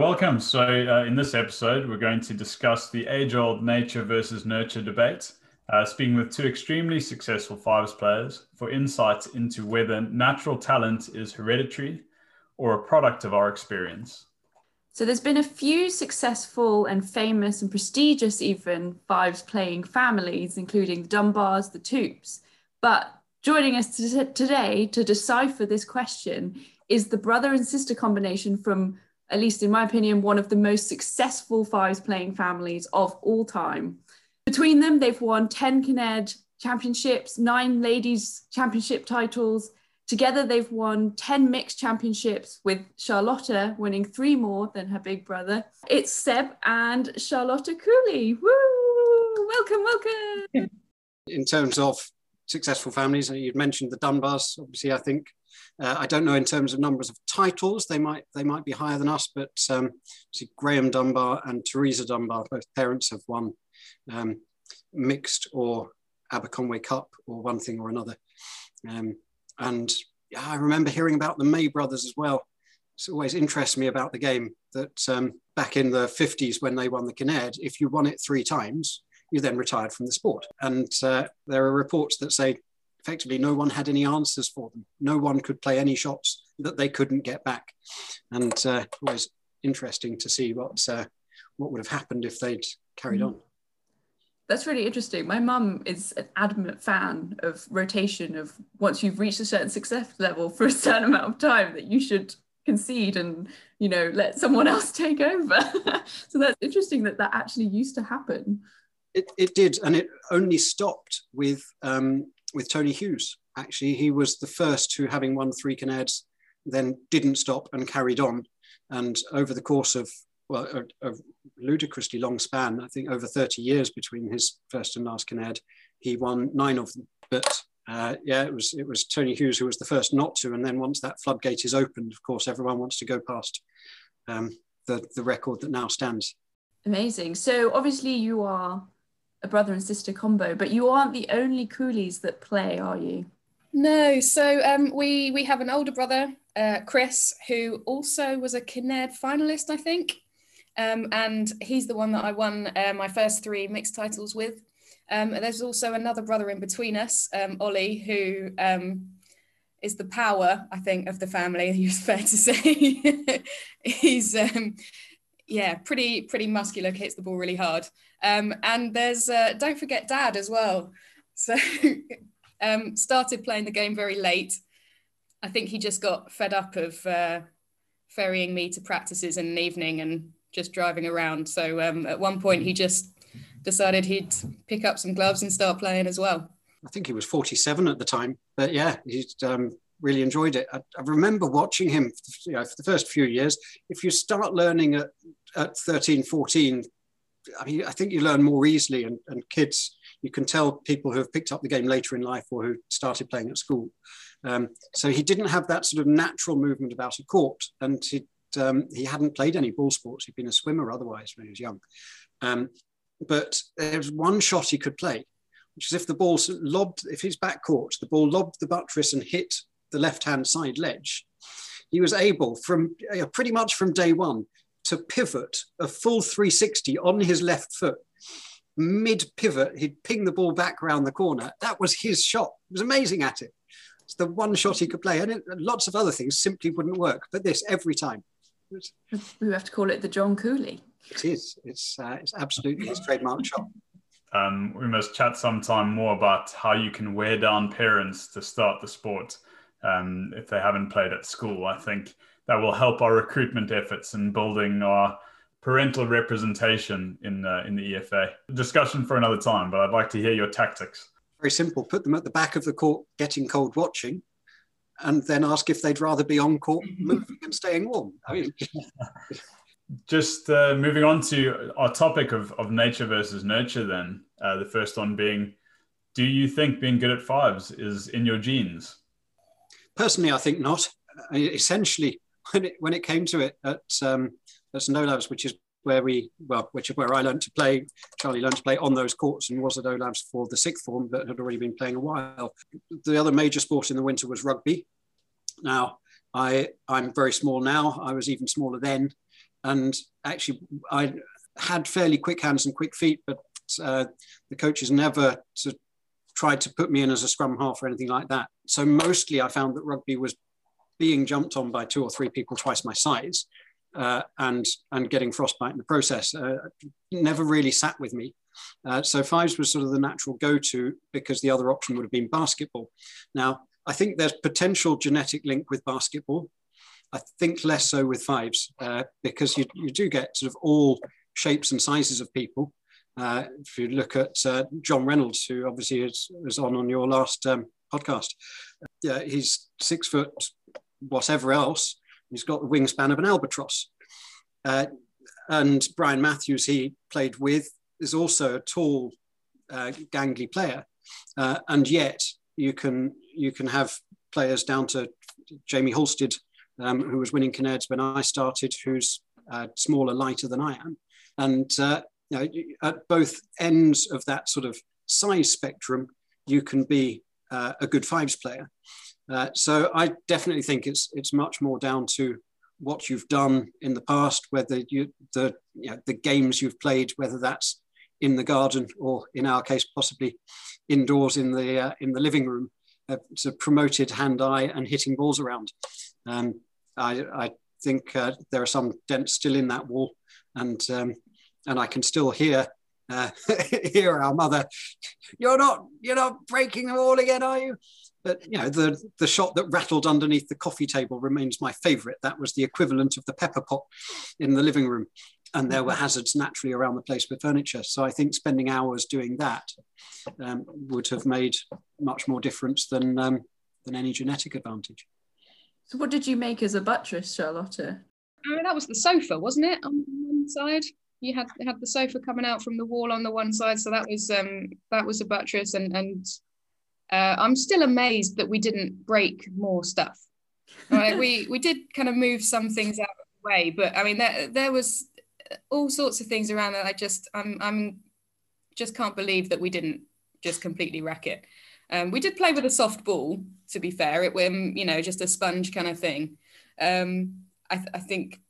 Welcome. So, uh, in this episode, we're going to discuss the age old nature versus nurture debate, uh, speaking with two extremely successful fives players for insights into whether natural talent is hereditary or a product of our experience. So, there's been a few successful and famous and prestigious, even fives playing families, including the Dunbars, the Toops. But joining us today to decipher this question is the brother and sister combination from at least in my opinion, one of the most successful fives playing families of all time. Between them, they've won 10 Kinnaird championships, nine ladies championship titles. Together, they've won 10 mixed championships, with Charlotta winning three more than her big brother. It's Seb and Charlotta Cooley. Woo! Welcome, welcome. In terms of successful families, you'd mentioned the Dunbars. Obviously, I think uh, I don't know in terms of numbers of titles, they might they might be higher than us, but um, Graham Dunbar and Teresa Dunbar, both parents have won um, mixed or Aberconway Cup or one thing or another. Um, and I remember hearing about the May brothers as well. It's always interests me about the game that um, back in the 50s when they won the Kinnaird, if you won it three times, you then retired from the sport. And uh, there are reports that say effectively no one had any answers for them. No one could play any shots that they couldn't get back. And uh, it was interesting to see what uh, what would have happened if they'd carried on. That's really interesting. My mum is an adamant fan of rotation of once you've reached a certain success level for a certain amount of time that you should concede and you know let someone else take over. so that's interesting that that actually used to happen. It, it did, and it only stopped with um, with Tony Hughes. Actually, he was the first who, having won three Kinnairds, then didn't stop and carried on. And over the course of well, a, a, ludicrously long span, I think over 30 years between his first and last Kinnaird, he won nine of them. But uh, yeah, it was it was Tony Hughes who was the first not to. And then once that floodgate is opened, of course, everyone wants to go past um, the the record that now stands. Amazing. So obviously you are a brother and sister combo, but you aren't the only Cooleys that play, are you? No, so um, we we have an older brother, uh, Chris, who also was a Kinnaird finalist, I think, um, and he's the one that I won uh, my first three mixed titles with. Um, there's also another brother in between us, um, Ollie, who um, is the power, I think, of the family. It's fair to say. he's um, yeah, pretty pretty muscular, hits the ball really hard. Um, and there's uh, don't forget Dad as well. So um, started playing the game very late. I think he just got fed up of uh, ferrying me to practices in the evening and just driving around. So um, at one point he just decided he'd pick up some gloves and start playing as well. I think he was 47 at the time, but yeah, he's um, really enjoyed it. I, I remember watching him you know, for the first few years. If you start learning at, at 13, 14, I mean, I think you learn more easily, and, and kids, you can tell people who have picked up the game later in life or who started playing at school. Um, so he didn't have that sort of natural movement about a court, and he um, he hadn't played any ball sports. He'd been a swimmer otherwise when he was young. Um, but there was one shot he could play, which is if the ball lobbed, if his back court, the ball lobbed the buttress and hit the left-hand side ledge, he was able from pretty much from day one to pivot a full 360 on his left foot. Mid pivot, he'd ping the ball back around the corner. That was his shot. He was amazing at it. It's the one shot he could play, and it, lots of other things simply wouldn't work. But this every time. We have to call it the John Cooley. It is. It's uh, it's absolutely his trademark shot. Um, we must chat sometime more about how you can wear down parents to start the sport um, if they haven't played at school. I think that will help our recruitment efforts and building our parental representation in uh, in the EFA. Discussion for another time, but I'd like to hear your tactics. Very simple. Put them at the back of the court, getting cold watching, and then ask if they'd rather be on court, moving and staying warm. I mean. Just uh, moving on to our topic of, of nature versus nurture, then uh, the first one being, do you think being good at fives is in your genes? Personally, I think not. Essentially, when it when it came to it at um, at St Olave's, which is where we well, which is where I learned to play. Charlie learned to play on those courts and was at Olave's for the sixth form, but had already been playing a while. The other major sport in the winter was rugby. Now, I I'm very small now. I was even smaller then, and actually I had fairly quick hands and quick feet, but uh, the coaches never of tried to put me in as a scrum half or anything like that. So mostly I found that rugby was being jumped on by two or three people twice my size uh, and and getting frostbite in the process. Uh, never really sat with me. Uh, so fives was sort of the natural go-to because the other option would have been basketball. Now I think there's potential genetic link with basketball. I think less so with fives uh, because you, you do get sort of all shapes and sizes of people. Uh, if you look at uh, John Reynolds, who obviously is, was on on your last um, podcast, yeah, he's six foot, whatever else. He's got the wingspan of an albatross. Uh, and Brian Matthews, he played with, is also a tall, uh, gangly player. Uh, and yet you can you can have players down to Jamie Halstead, um, who was winning Kinnairds when I started, who's uh, smaller, lighter than I am. And uh, you know, at both ends of that sort of size spectrum, you can be uh, a good fives player. Uh, so I definitely think it's it's much more down to what you've done in the past, whether you the you know, the games you've played, whether that's in the garden or in our case possibly indoors in the uh, in the living room, uh, of promoted hand-eye and hitting balls around. Um, I, I, think uh, there are some dents still in that wall, and um, and I can still hear uh, hear our mother. You're not you're not breaking the wall again, are you? But you know the the shot that rattled underneath the coffee table remains my favourite. That was the equivalent of the pepper pot in the living room, and there were hazards naturally around the place with furniture. So I think spending hours doing that um, would have made much more difference than um, than any genetic advantage. So what did you make as a buttress, Charlotta? I mean, that was the sofa, wasn't it, on one side? You had had the sofa coming out from the wall on the one side, so that was um that was a buttress, and and uh, I'm still amazed that we didn't break more stuff. Right, we we did kind of move some things out of the way, but I mean there there was all sorts of things around that I just I'm I'm just can't believe that we didn't just completely wreck it. Um, we did play with a soft ball, to be fair. It was, um, you know, just a sponge kind of thing. Um, I, th- I, think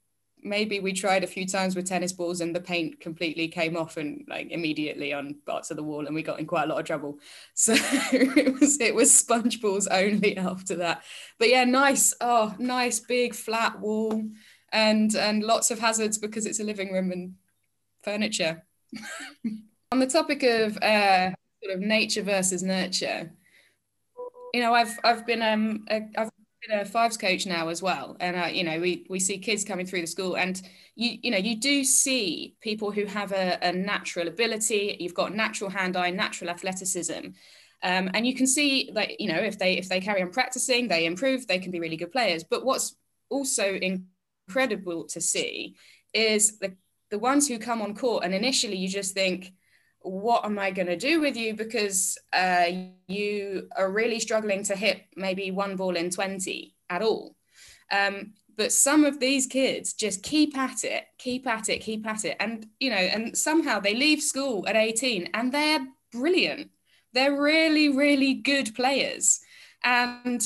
maybe we tried a few times with tennis balls and the paint completely came off and like immediately on parts of the wall and we got in quite a lot of trouble. So it was it was sponge balls only after that. But yeah nice oh nice big flat wall and and lots of hazards because it's a living room and furniture. On the topic of uh sort of nature versus nurture you know i've i've been um a, i've a fives coach now as well. And uh, you know we we see kids coming through the school and you you know you do see people who have a, a natural ability. You've got natural hand eye natural athleticism. Um, and you can see that you know if they if they carry on practicing they improve they can be really good players. But what's also incredible to see is the the ones who come on court and initially you just think what am I going to do with you because uh, you are really struggling to hit maybe one ball in 20 at all. Um, but some of these kids just keep at it, keep at it, keep at it. And, you know, and somehow they leave school at 18 and they're brilliant. They're really, really good players. And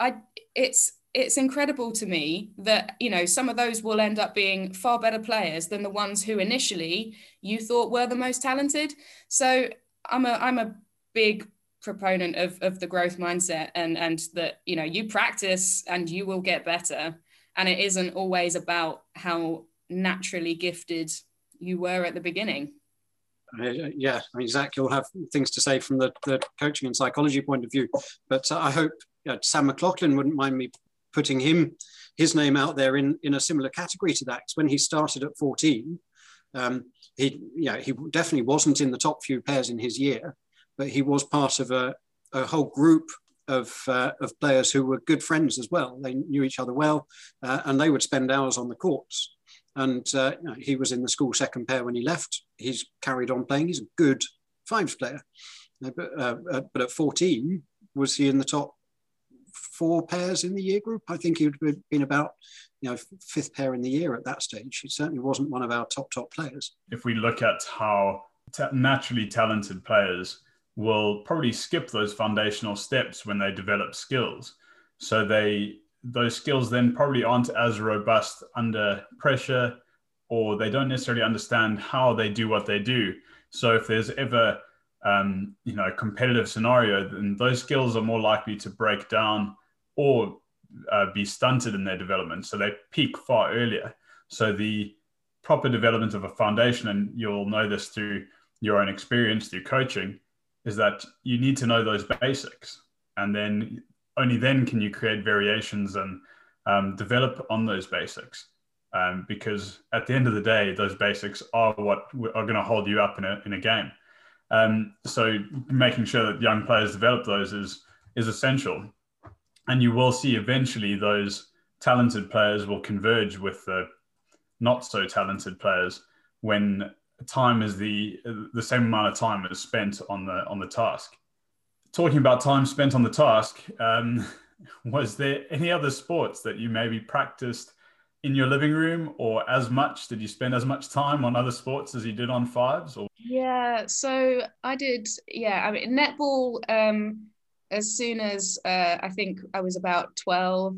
I, it's, it's incredible to me that you know some of those will end up being far better players than the ones who initially you thought were the most talented. So i'm a i'm a big proponent of of the growth mindset and and that you know you practice and you will get better. And it isn't always about how naturally gifted you were at the beginning. Uh, yeah, I mean, Zach, you'll have things to say from the, the coaching and psychology point of view, but uh, I hope Sam McLaughlin wouldn't mind me putting him his name out there in, in a similar category to that. Because when he started at 14, um, he yeah he definitely wasn't in the top few pairs in his year, but he was part of a, a whole group of, uh, of players who were good friends as well. They knew each other well, uh, and they would spend hours on the courts. And uh, you know, he was in the school second pair when he left. He's carried on playing. He's a good fives player. Uh, but, uh, uh, but at 14, was he in the top four pairs in the year group. I think he would have been about, you know, fifth pair in the year at that stage. He certainly wasn't one of our top top players. If we look at how t- naturally talented players will probably skip those foundational steps when they develop skills, so they those skills then probably aren't as robust under pressure or they don't necessarily understand how they do what they do. So if there's ever um, you know competitive scenario, then those skills are more likely to break down or uh, be stunted in their development. So they peak far earlier. So the proper development of a foundation, and you'll know this through your own experience through coaching, is that you need to know those basics, and then only then can you create variations and um, develop on those basics. Um, because at the end of the day, those basics are what are going to hold you up in a, in a game. Um, so making sure that young players develop those is is essential, and you will see eventually those talented players will converge with the not so talented players when time is the the same amount of time is spent on the on the task. Talking about time spent on the task, um, was there any other sports that you maybe practiced in your living room, or as much? Did you spend as much time on other sports as you did on fives? Or yeah, so I did. Yeah, I mean netball. Um, as soon as uh, I think I was about 12,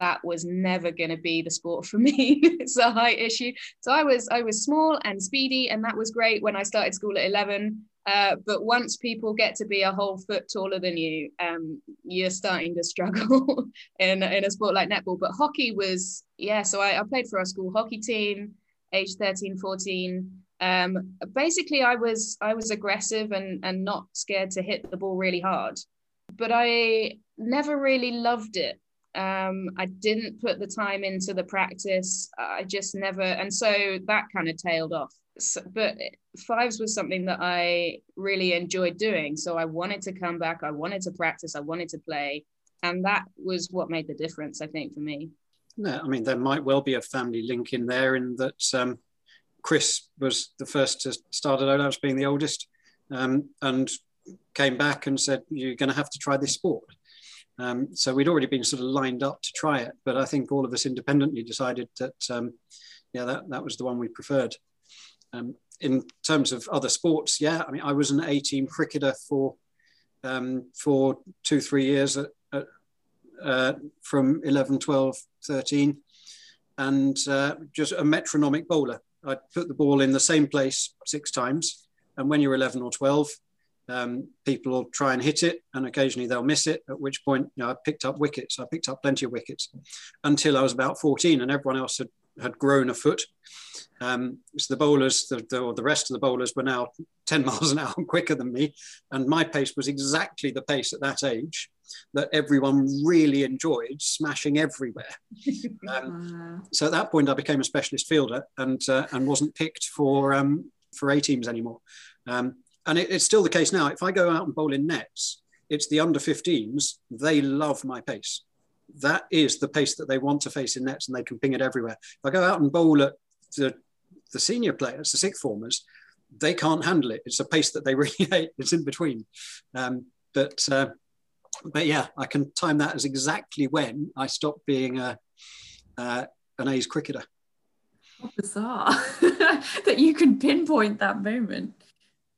that was never going to be the sport for me. it's a height issue. So I was I was small and speedy, and that was great when I started school at 11. Uh, but once people get to be a whole foot taller than you, um, you're starting to struggle in, in a sport like netball. But hockey was, yeah, so I, I played for our school hockey team, age 13, 14. Um, basically, I was I was aggressive and, and not scared to hit the ball really hard but I never really loved it. Um, I didn't put the time into the practice. I just never, and so that kind of tailed off. So, but fives was something that I really enjoyed doing. So I wanted to come back. I wanted to practice. I wanted to play, and that was what made the difference, I think, for me. No, I mean there might well be a family link in there, in that um, Chris was the first to start at Olave's, being the oldest, um, and came back and said, You're going to have to try this sport. Um, so we'd already been sort of lined up to try it, but I think all of us independently decided that, um, yeah, that, that was the one we preferred. Um, in terms of other sports, yeah, I mean, I was an A team cricketer for um, for two, three years at, at, uh, from 11, 12, 13, and uh, just a metronomic bowler. I'd put the ball in the same place six times. And when you're 11 or 12, um, people will try and hit it and occasionally they'll miss it, at which point you know, I picked up wickets. I picked up plenty of wickets until I was about 14 and everyone else had, had grown a foot. Um, so the bowlers, the, the, or the rest of the bowlers were now 10 miles an hour quicker than me. And my pace was exactly the pace at that age that everyone really enjoyed smashing everywhere. Um, so at that point, I became a specialist fielder and, uh, and wasn't picked for, um, for A teams anymore. Um, and it, it's still the case now. If I go out and bowl in nets, it's the under 15s. They love my pace. That is the pace that they want to face in nets, and they can ping it everywhere. If I go out and bowl at the, the senior players, the sixth formers, they can't handle it. It's a pace that they really hate. It's in between. Um, but uh, but yeah, I can time that as exactly when I stopped being a, uh, an A's cricketer. How bizarre that you can pinpoint that moment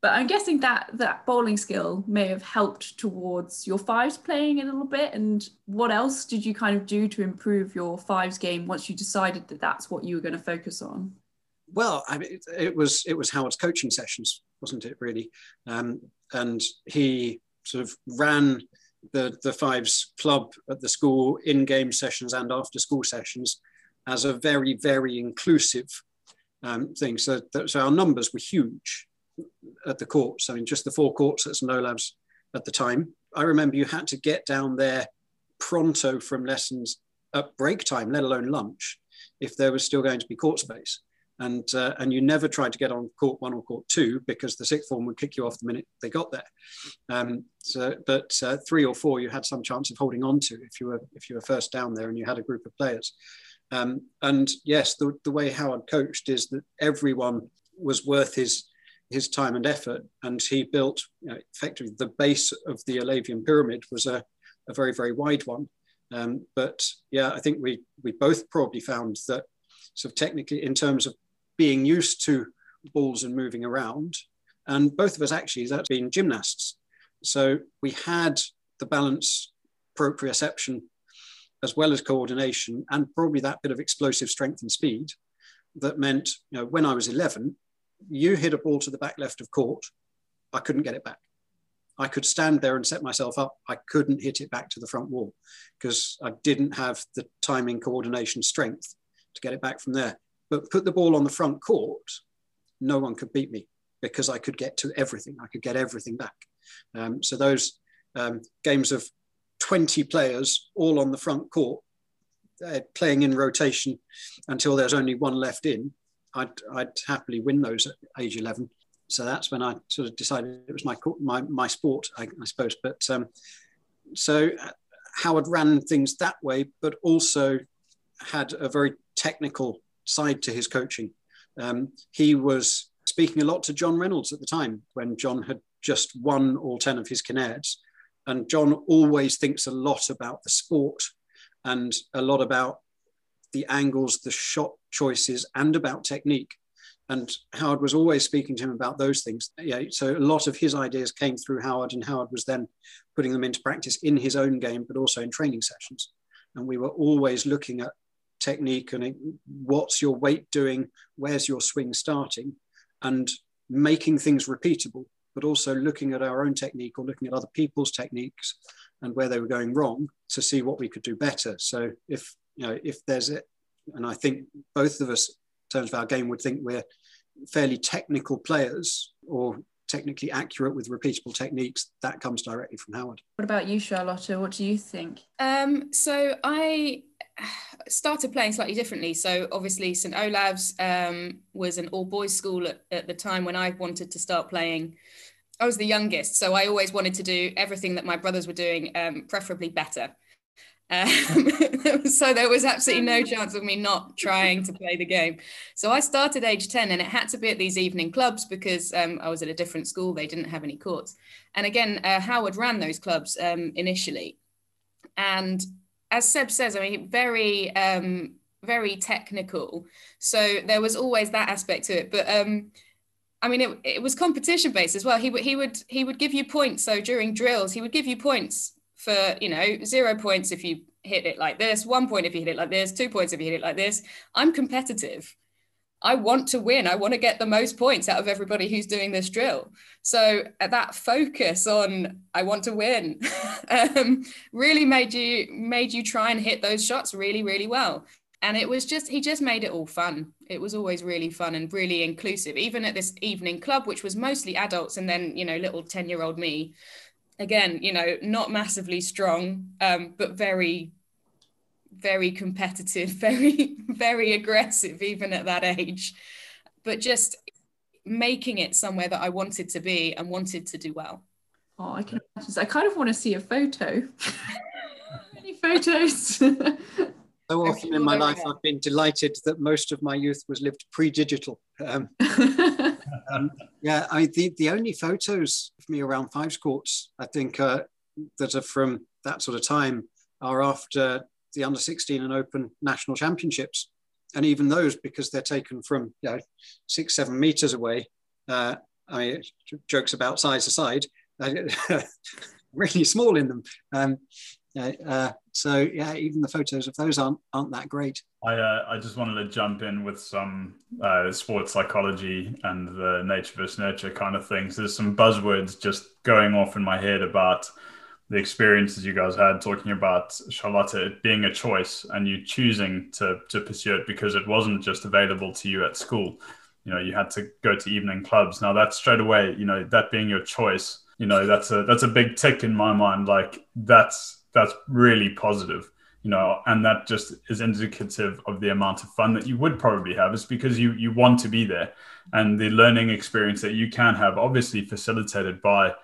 but I'm guessing that that bowling skill may have helped towards your fives playing a little bit. And what else did you kind of do to improve your fives game once you decided that that's what you were going to focus on? Well, I mean, it, it was it was Howard's coaching sessions, wasn't it? Really, um, and he sort of ran the the fives club at the school in game sessions and after school sessions as a very very inclusive um, thing. So, so our numbers were huge at the courts. I mean, just the four courts at St Olave's at the time. I remember you had to get down there pronto from lessons at break time, let alone lunch, if there was still going to be court space. And, uh, and you never tried to get on court one or court two because the sixth form would kick you off the minute they got there. Um, so, but uh, three or four you had some chance of holding on to if you were if you were first down there and you had a group of players. Um, and yes, the, the way Howard coached is that everyone was worth his his time and effort, and he built you know, effectively the base of the Olavian pyramid was a, a very very wide one. Um, but yeah, I think we we both probably found that sort of technically in terms of being used to balls and moving around, and both of us actually that's been gymnasts, so we had the balance proprioception as well as coordination and probably that bit of explosive strength and speed that meant, you know, when I was 11, you hit a ball to the back left of court, I couldn't get it back. I could stand there and set myself up. I couldn't hit it back to the front wall because I didn't have the timing, coordination, strength to get it back from there. But put the ball on the front court, no one could beat me because I could get to everything. I could get everything back. Um, so those um, games of 20 players all on the front court, uh, playing in rotation until there's only one left in, I'd, I'd happily win those at age 11 so that's when I sort of decided it was my my, my sport, I, I suppose. But um, so uh, Howard ran things that way, but also had a very technical side to his coaching. Um, he was speaking a lot to John Reynolds at the time when John had just won all 10 of his Kinnairds. And John always thinks a lot about the sport and a lot about the angles, the shot choices, and about technique and Howard was always speaking to him about those things. Yeah, so a lot of his ideas came through Howard, and Howard was then putting them into practice in his own game, but also in training sessions. And we were always looking at technique and what's your weight doing, where's your swing starting, and making things repeatable, but also looking at our own technique or looking at other people's techniques and where they were going wrong to see what we could do better. So if you know if there's it, and I think both of us in terms of our game would think we're fairly technical players or technically accurate with repeatable techniques, that comes directly from Howard. What about you, Charlotta? What do you think? Um, so I started playing slightly differently. So obviously St Olave's um, was an all boys school at, at the time when I wanted to start playing. I was the youngest, so I always wanted to do everything that my brothers were doing, um, preferably better. Um, so there was absolutely no chance of me not trying to play the game. So I started age 10 and it had to be at these evening clubs because um, I was at a different school. They didn't have any courts. And again, uh, Howard ran those clubs um, initially. And as Seb says, I mean, very, um, very technical. So there was always that aspect to it. But um, I mean, it, it was competition based as well. He would he would he would give you points. So during drills, he would give you points for you know zero points if you hit it like this one point if you hit it like this two points if you hit it like this. I'm competitive. I want to win. I want to get the most points out of everybody who's doing this drill. So uh, that focus on i want to win um, really made you made you try and hit those shots really really well. And it was just he just made it all fun. It was always really fun and really inclusive even at this evening club which was mostly adults and then you know little 10 year old me again, you know, not massively strong, um, but very, very competitive, very, very aggressive, even at that age. But just making it somewhere that I wanted to be and wanted to do well. Oh, I can imagine. I kind of want to see a photo. Any photos? so often in my life, I've been delighted that most of my youth was lived pre-digital. Um, um, yeah, I the, the only photos of me around fives courts, I think, uh, that are from that sort of time are after the under 16 and open national championships. And even those, because they're taken from you know, six, seven meters away, uh, I mean, jokes about size aside, really small in them. Um, uh, so yeah, even the photos of those aren't aren't that great. I uh, I just wanted to jump in with some uh, sports psychology and the nature versus nurture kind of things. There's some buzzwords just going off in my head about the experiences you guys had talking about Charlotta it being a choice and you choosing to to pursue it because it wasn't just available to you at school. You know, you had to go to evening clubs. Now that straight away, you know, that being your choice, you know, that's a that's a big tick in my mind. Like that's that's really positive you know and that just is indicative of the amount of fun that you would probably have. Is because you you want to be there and the learning experience that you can have obviously facilitated by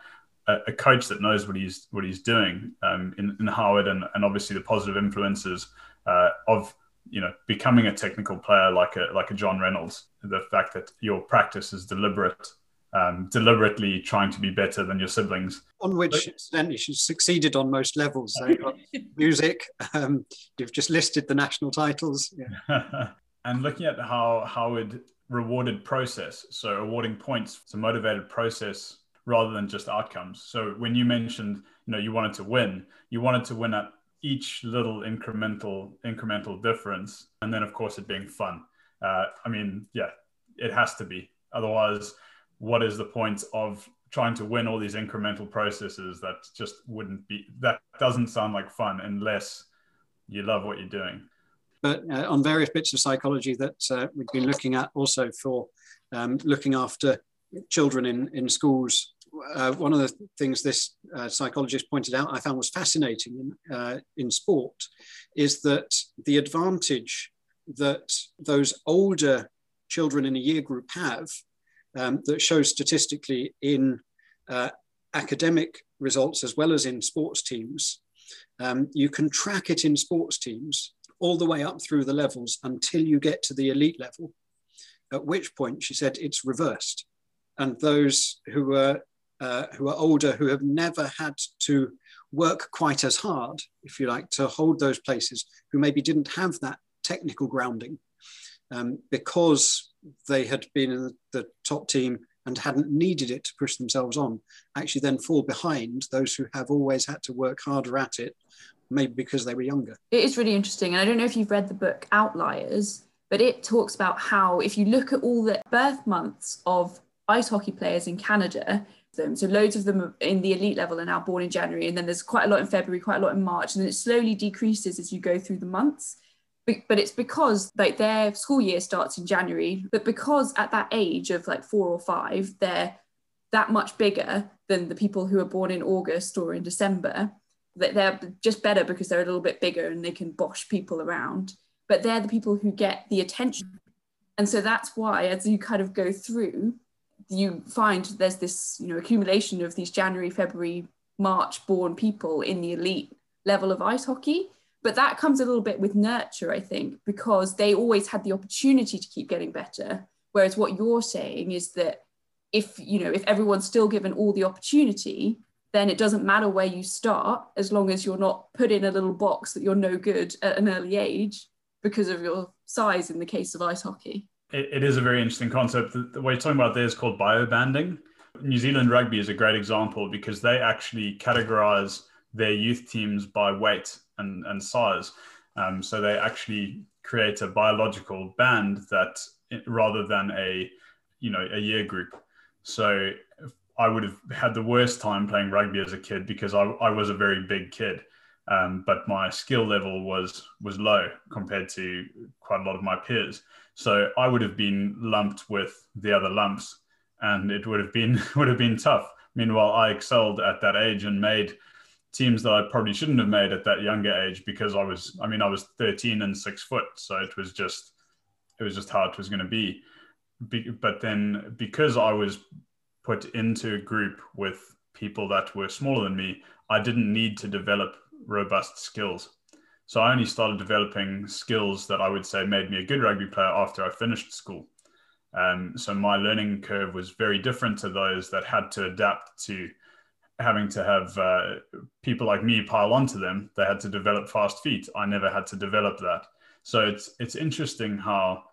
a, a coach that knows what he's what he's doing um, in, in howard and, and obviously the positive influences uh, of you know becoming a technical player like a like a john reynolds. The fact that your practice is deliberate um, deliberately trying to be better than your siblings. On which, incidentally, she's succeeded on most levels. So you've got music, um, you've just listed the national titles. Yeah. and looking at how Howard rewarded process, so awarding points to motivated process rather than just outcomes. So when you mentioned, you know, you wanted to win, you wanted to win at each little incremental incremental difference, and then of course it being fun. Uh, I mean, yeah, it has to be. Otherwise, what is the point of trying to win all these incremental processes that just wouldn't be that doesn't sound like fun unless you love what you're doing? But uh, on various bits of psychology that uh, we've been looking at also for um, looking after children in, in schools uh, one of the things this uh, psychologist pointed out I found was fascinating in, uh, in sport is that the advantage that those older children in a year group have um, that shows statistically in uh, academic results as well as in sports teams. Um, you can track it in sports teams all the way up through the levels until you get to the elite level, at which point she said it's reversed. And those who are, uh, who are older, who have never had to work quite as hard, if you like, to hold those places, who maybe didn't have that technical grounding, um, because they had been in the top team and hadn't needed it to push themselves on, actually then fall behind those who have always had to work harder at it, maybe because they were younger. It is really interesting. And I don't know if you've read the book Outliers, but it talks about how if you look at all the birth months of ice hockey players in Canada, them. so loads of them in the elite level are now born in January, and then there's quite a lot in February, quite a lot in March, and then it slowly decreases as you go through the months but it's because like their school year starts in January, but because at that age of like four or five, they're that much bigger than the people who are born in August or in December, that they're just better because they're a little bit bigger and they can bosh people around. But they're the people who get the attention. And so that's why, as you kind of go through, you find there's this, you know, accumulation of these January, February, March born people in the elite level of ice hockey but that comes a little bit with nurture i think because they always had the opportunity to keep getting better. Whereas what you're saying is that if you know if everyone's still given all the opportunity then it doesn't matter where you start as long as you're not put in a little box that you're no good at an early age because of your size in the case of ice hockey. It, it is a very interesting concept. The, the way you're talking about there is called biobanding. New zealand rugby is a great example because they actually categorize their youth teams by weight and, and size. Um, so they actually create a biological band that rather than a you know a year group. So I would have had the worst time playing rugby as a kid because I, I was a very big kid, um, but my skill level was was low compared to quite a lot of my peers. So I would have been lumped with the other lumps, and it would have been would have been tough. Meanwhile, I excelled at that age and made teams that I probably shouldn't have made at that younger age because I was, I mean, I was 13 and six foot. So it was just, it was just how it was going to be. be. But then because I was put into a group with people that were smaller than me, I didn't need to develop robust skills. So I only started developing skills that I would say made me a good rugby player after I finished school. Um, so my learning curve was very different to those that had to adapt to having to have uh, people like me pile onto them. They had to develop fast feet. I never had to develop that. So it's it's interesting how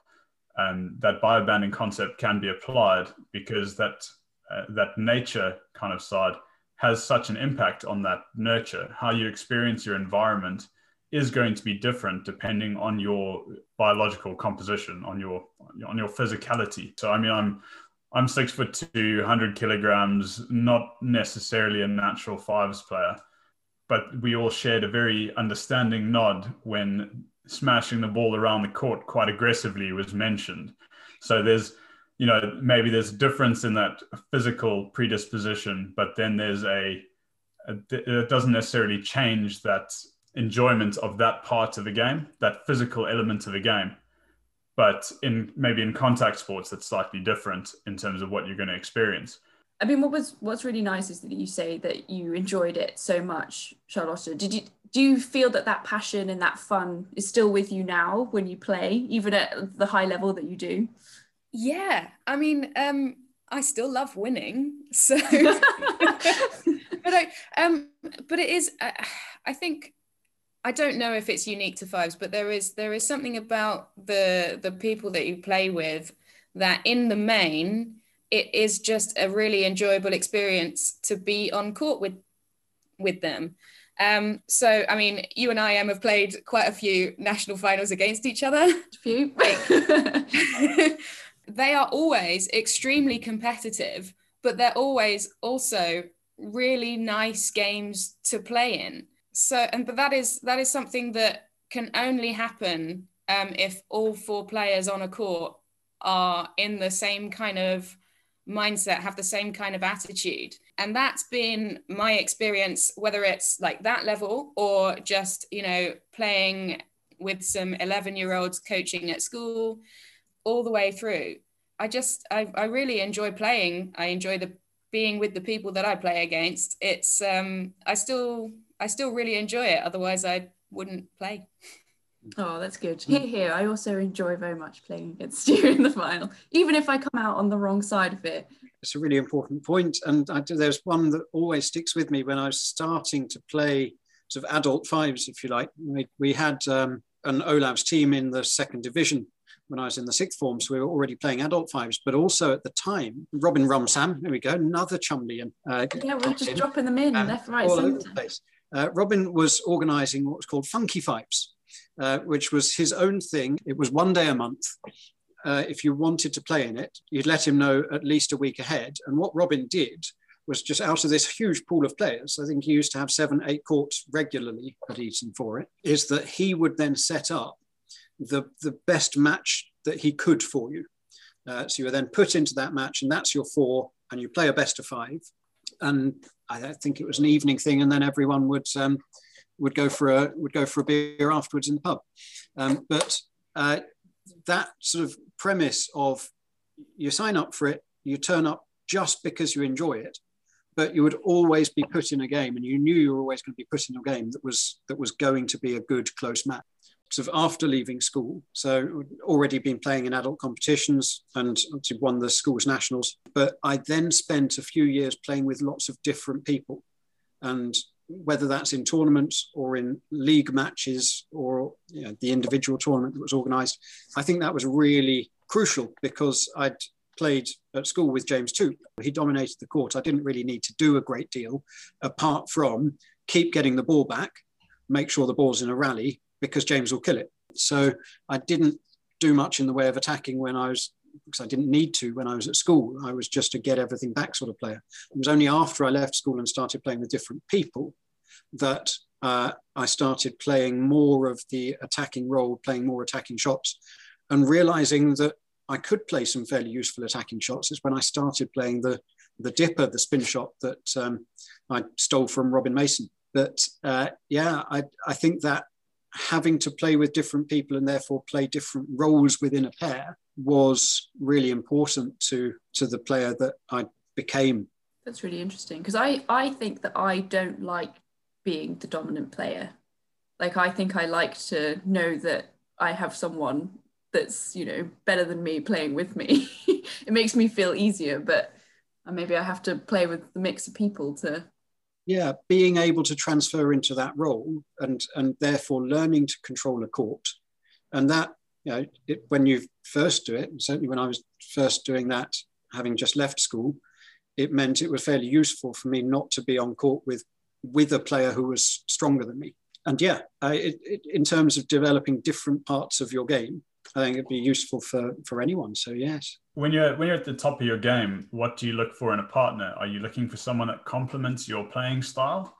um, that biobanding concept can be applied because that uh, that nature kind of side has such an impact on that nurture. How you experience your environment is going to be different depending on your biological composition, on your on your physicality. So I mean, I'm I'm six foot two, 100 kilograms, not necessarily a natural fives player, but we all shared a very understanding nod when smashing the ball around the court quite aggressively was mentioned. So there's, you know, maybe there's a difference in that physical predisposition, but then there's a, a it doesn't necessarily change that enjoyment of that part of the game, that physical element of the game but in maybe in contact sports that's slightly different in terms of what you're going to experience. I mean what was what's really nice is that you say that you enjoyed it so much charlotte. Did you do you feel that that passion and that fun is still with you now when you play even at the high level that you do? Yeah. I mean um i still love winning so but i um but it is uh, i think I don't know if it's unique to fives, but there is there is something about the the people that you play with that in the main it is just a really enjoyable experience to be on court with with them. Um, so, I mean, you and I, Em, have played quite a few national finals against each other. A few. they are always extremely competitive, but they're always also really nice games to play in. So, and but that is that is something that can only happen um, if all four players on a court are in the same kind of mindset, have the same kind of attitude. And that's been my experience, whether it's like that level or just, you know, playing with some 11 year olds coaching at school all the way through. I just, I, I really enjoy playing. I enjoy the being with the people that I play against. It's, um, I still, I still really enjoy it. Otherwise I wouldn't play. Oh, that's good. Here, here. I also enjoy very much playing against you in the final, even if I come out on the wrong side of it. It's a really important point, and I, there's one that always sticks with me when I was starting to play sort of adult fives, if you like. We, we had um, an Olave's team in the second division when I was in the sixth form, so we were already playing adult fives. But also at the time, Robin Rumsam, there we go, another Cholmondeley. Uh, yeah, we're just in, dropping them in left, right, all centre. over the place. Uh, Robin was organising what was called Funky Fives uh, which was his own thing. It was one day a month. Uh, if you wanted to play in it, you'd let him know at least a week ahead. And what Robin did was just out of this huge pool of players, I think he used to have seven, eight courts regularly at Eton for it, is that he would then set up the, the best match that he could for you. Uh, so you were then put into that match, and that's your four, and you play a best of five. And I think it was an evening thing, and then everyone would um, would go for a would go for a beer afterwards in the pub. Um, but uh, that sort of premise of you sign up for it, you turn up just because you enjoy it, but you would always be put in a game, and you knew you were always going to be put in a game that was that was going to be a good close match. Sort of after leaving school, so already been playing in adult competitions and won the school's nationals. But I then spent a few years playing with lots of different people, and whether that's in tournaments or in league matches or you know, the individual tournament that was organised. I think that was really crucial because I'd played at school with James Toop. He dominated the court. I didn't really need to do a great deal apart from keep getting the ball back, make sure the ball's in a rally because James will kill it. So I didn't do much in the way of attacking when I was because I didn't need to when I was at school. I was just a get everything back sort of player. It was only after I left school and started playing with different people that uh, I started playing more of the attacking role, playing more attacking shots, and realizing that I could play some fairly useful attacking shots. Is when I started playing the the dipper, the spin shot that um, I stole from Robin Mason. But uh, yeah, I, I think that having to play with different people and therefore play different roles within a pair was really important to to the player that I became. That's really interesting because I I think that I don't like being the dominant player. Like I think I like to know that I have someone that's you know better than me playing with me. it makes me feel easier, but maybe I have to play with the mix of people to yeah being able to transfer into that role and and therefore learning to control a court. And that you know it, when you first do it certainly when i was first doing that having just left school it meant it was fairly useful for me not to be on court with with a player who was stronger than me. And yeah it, it, in terms of developing different parts of your game i think it'd be useful for for anyone so yes when you're when you're at the top of your game, what do you look for in a partner? Are you looking for someone that complements your playing style,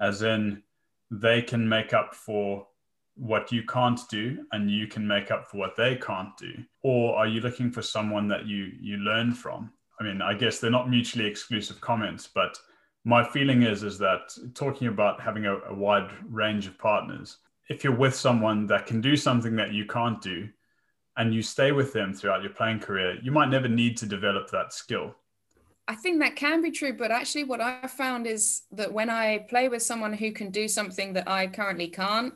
as in they can make up for what you can't do and you can make up for what they can't do, or are you looking for someone that you you learn from? I mean, I guess they're not mutually exclusive comments, but my feeling is is that talking about having a, a wide range of partners, if you're with someone that can do something that you can't do, and you stay with them throughout your playing career, you might never need to develop that skill. I think that can be true, but actually, what I've found is that when I play with someone who can do something that I currently can't,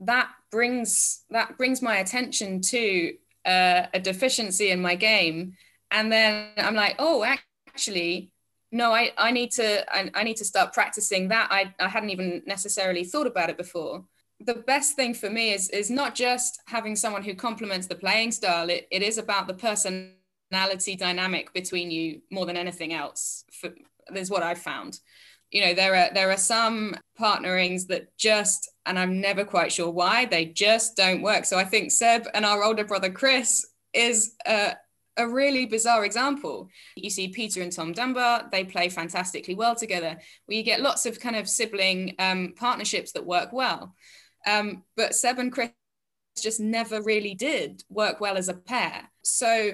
that brings that brings my attention to uh, a deficiency in my game, and then I'm like, oh, actually, no, I, I need to I, I need to start practicing that. I, I hadn't even necessarily thought about it before the best thing for me is is not just having someone who complements the playing style it, it is about the personality dynamic between you more than anything else for, is what i've found. You know there are there are some partnerings that just and i'm never quite sure why they just don't work. So i think seb and our older brother chris is a, a really bizarre example. You see peter and tom dunbar they play fantastically well together. Where you get lots of kind of sibling um, partnerships that work well um, but seb and chris just never really did work well as a pair so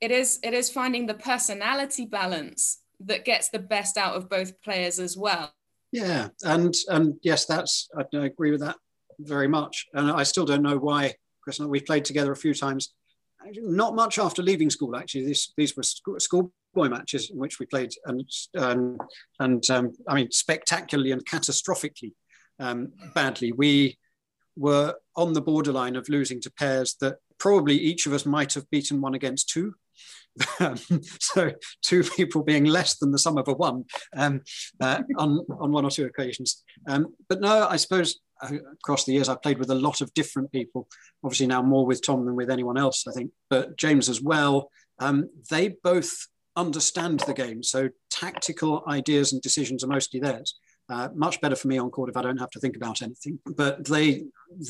it is it is finding the personality balance that gets the best out of both players as well. Yeah, and and yes, that's I agree with that very much. And I still don't know why Chris and I, we've played together a few times. Not much after leaving school, actually. These these were schoolboy matches in which we played, and um, and um, I mean spectacularly and catastrophically um, badly. We were on the borderline of losing to pairs that probably each of us might have beaten one against two. Um, so two people being less than the sum of a one um, uh, on, on one or two occasions. Um, but no, I suppose uh, across the years I've played with a lot of different people, obviously now more with Tom than with anyone else, I think, but James as well. Um, they both understand the game. So tactical ideas and decisions are mostly theirs. Uh, much better for me on court if I don't have to think about anything. But they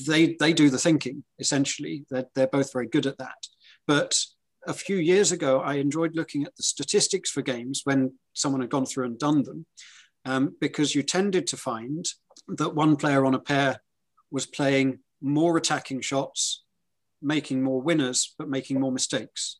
they they do the thinking essentially. They're, they're both very good at that. But a few years ago, I enjoyed looking at the statistics for games when someone had gone through and done them, um, because you tended to find that one player on a pair was playing more attacking shots, making more winners, but making more mistakes.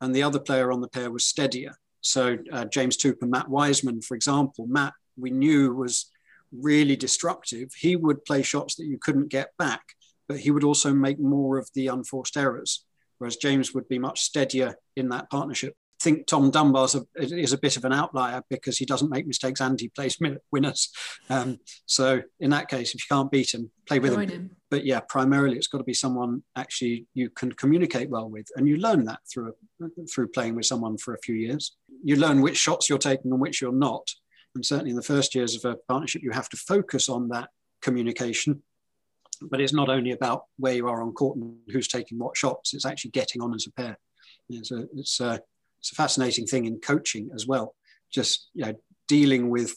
And the other player on the pair was steadier. So uh, James Toop and Matt Wiseman, for example, Matt we knew was really destructive. He would play shots that you couldn't get back, but he would also make more of the unforced errors whereas James would be much steadier in that partnership. I think Tom Dunbar is a bit of an outlier because he doesn't make mistakes and he plays winners. Um, so in that case, if you can't beat him, play with him. him. But yeah, primarily it's got to be someone actually you can communicate well with, and you learn that through through playing with someone for a few years. You learn which shots you're taking and which you're not. And certainly in the first years of a partnership, you have to focus on that communication but it's not only about where you are on court and who's taking what shots, it's actually getting on as a pair. It's a, it's a, it's a fascinating thing in coaching as well, just you know, dealing with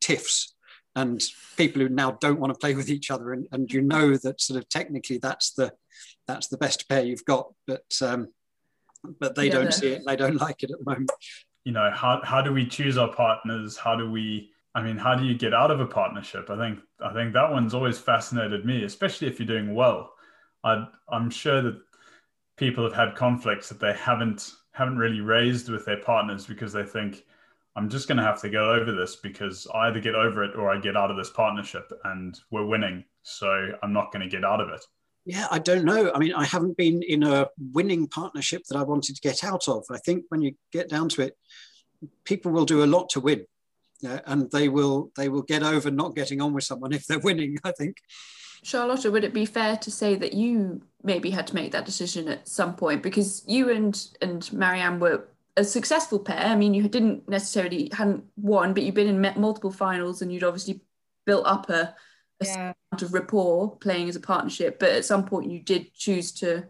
tiffs and people who now don't want to play with each other and, and you know that sort of technically that's the that's the best pair you've got but um, but they yeah, don't see it they don't like it at the moment you know how, how do we choose our partners how do we I mean, how do you get out of a partnership? I think I think that one's always fascinated me, especially if you're doing well. i I'm sure that people have had conflicts that they haven't haven't really raised with their partners because they think I'm just going to have to go over this because I either get over it or I get out of this partnership and we're winning. So I'm not going to get out of it. Yeah, I don't know. I mean, I haven't been in a winning partnership that I wanted to get out of. I think when you get down to it, people will do a lot to win uh, and they will they will get over not getting on with someone if they're winning. I think. Charlotta, would it be fair to say that you maybe had to make that decision at some point because you and and Marianne were a successful pair. I mean, you didn't necessarily hadn't won, but you've been in multiple finals and you'd obviously built up a yeah. amount of rapport playing as a partnership. But at some point, you did choose to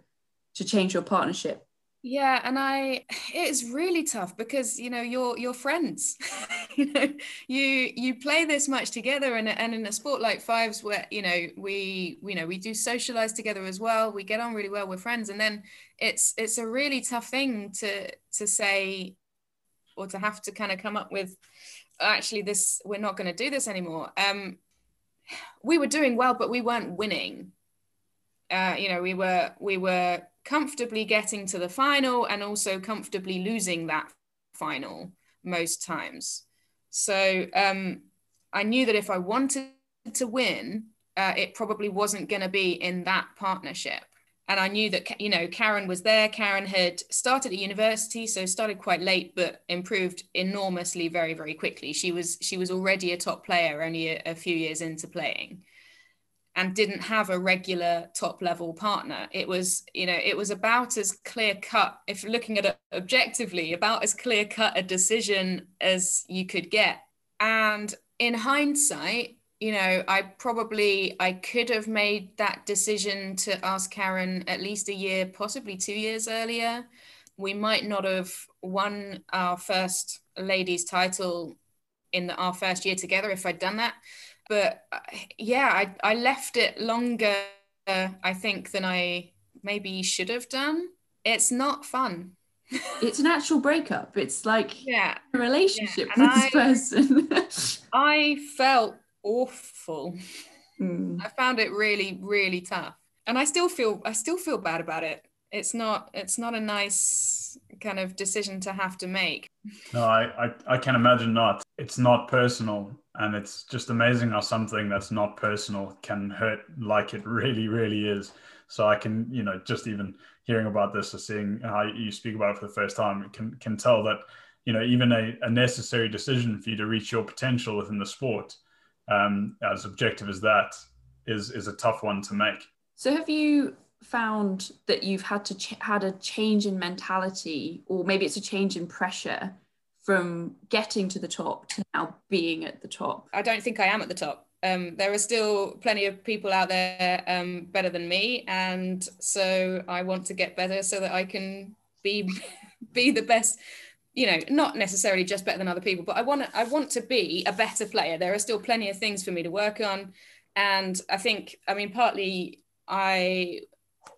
to change your partnership. Yeah, and I it's really tough because you know you're you're friends. you know, you you play this much together and and in a sport like fives where you know we you know we do socialize together as well. We get on really well with friends and then it's it's a really tough thing to to say or to have to kind of come up with actually this we're not going to do this anymore. Um we were doing well but we weren't winning. Uh you know, we were we were comfortably getting to the final and also comfortably losing that final most times. So um, I knew that if I wanted to win, uh, it probably wasn't going to be in that partnership. And I knew that, you know, Karen was there. Karen had started at university, so started quite late, but improved enormously very, very quickly. She was she was already a top player only a, a few years into playing and didn't have a regular top level partner it was you know it was about as clear cut if looking at it objectively about as clear cut a decision as you could get and in hindsight you know i probably i could have made that decision to ask karen at least a year possibly two years earlier we might not have won our first ladies title in the, our first year together if I'd done that. But yeah, I, I left it longer, uh, I think, than I maybe should have done. It's not fun. it's an actual breakup. It's like yeah, a relationship yeah. with I, this person. I felt awful. Mm. I found it really, really tough. And I still feel I still feel bad about it. It's not it's not a nice kind of decision to have to make. No, I, I, I can imagine not. It's not personal. And it's just amazing how something that's not personal can hurt like it really, really is. So I can, you know, just even hearing about this or seeing how you speak about it for the first time can can tell that, you know, even a, a necessary decision for you to reach your potential within the sport, um, as objective as that, is is a tough one to make. So have you found that you've had to ch- had a change in mentality, or maybe it's a change in pressure from getting to the top to now being at the top? I don't think I am at the top. Um, there are still plenty of people out there um, better than me, and so I want to get better so that I can be be the best. You know, not necessarily just better than other people, but I want to, I want to be a better player. There are still plenty of things for me to work on, and I think, I mean, partly I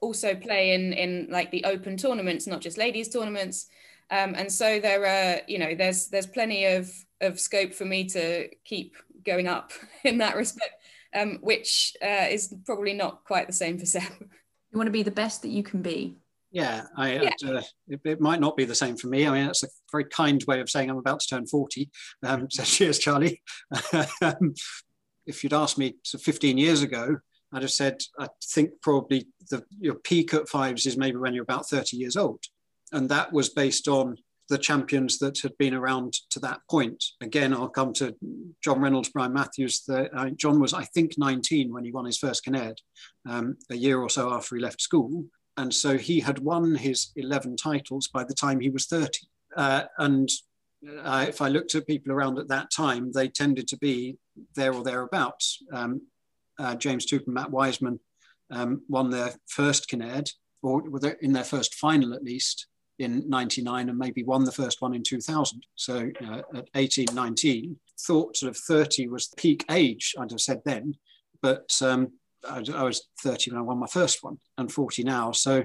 also play in in like the open tournaments, not just ladies tournaments. Um, and so there are, you know, there's there's plenty of of scope for me to keep going up in that respect, um, which uh, is probably not quite the same for Seb. You want to be the best that you can be. Yeah, I, yeah. Uh, it, it, might not be the same for me. I mean, that's a very kind way of saying I'm about to turn 40. Um, so cheers, Charlie. Um, if you'd asked me so 15 years ago, I'd have said, I think probably the, your peak at fives is maybe when you're about 30 years old. And that was based on the champions that had been around to that point. Again, I'll come to John Reynolds, Brian Matthews. The, uh, John was, I think, 19 when he won his first Kinnaird, um, a year or so after he left school. And so he had won his 11 titles by the time he was 30. Uh, and uh, if I looked at people around at that time, they tended to be there or thereabouts. Um, uh, James Toop and Matt Wiseman um, won their first Kinnaird, or in their first final at least, in 99 and maybe won the first one in 2000. So at 18, 19, thought sort of 30 was the peak age, I'd have said then. But um, I, I, was 30 when I won my first one and 40 now. So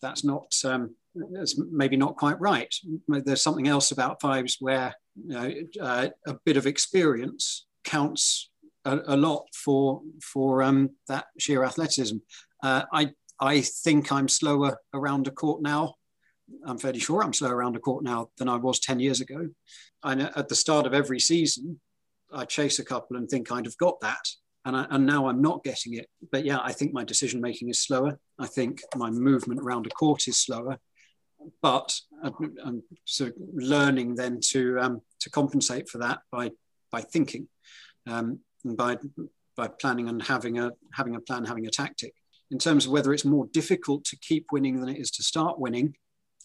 that's not, um, that's maybe not quite right. There's something else about fives where you know, uh, a bit of experience counts a, a lot for for um, that sheer athleticism. Uh, I I think I'm slower around a court now. I'm fairly sure I'm slower around a court now than I was 10 years ago. And at the start of every season, I chase a couple and think I'd have got that. And, I, and now I'm not getting it. But yeah, I think my decision making is slower. I think my movement around a court is slower. But I'm, sort of learning then to um, to compensate for that by by thinking. Um, and by by planning and having a having a plan, having a tactic. In terms of whether it's more difficult to keep winning than it is to start winning,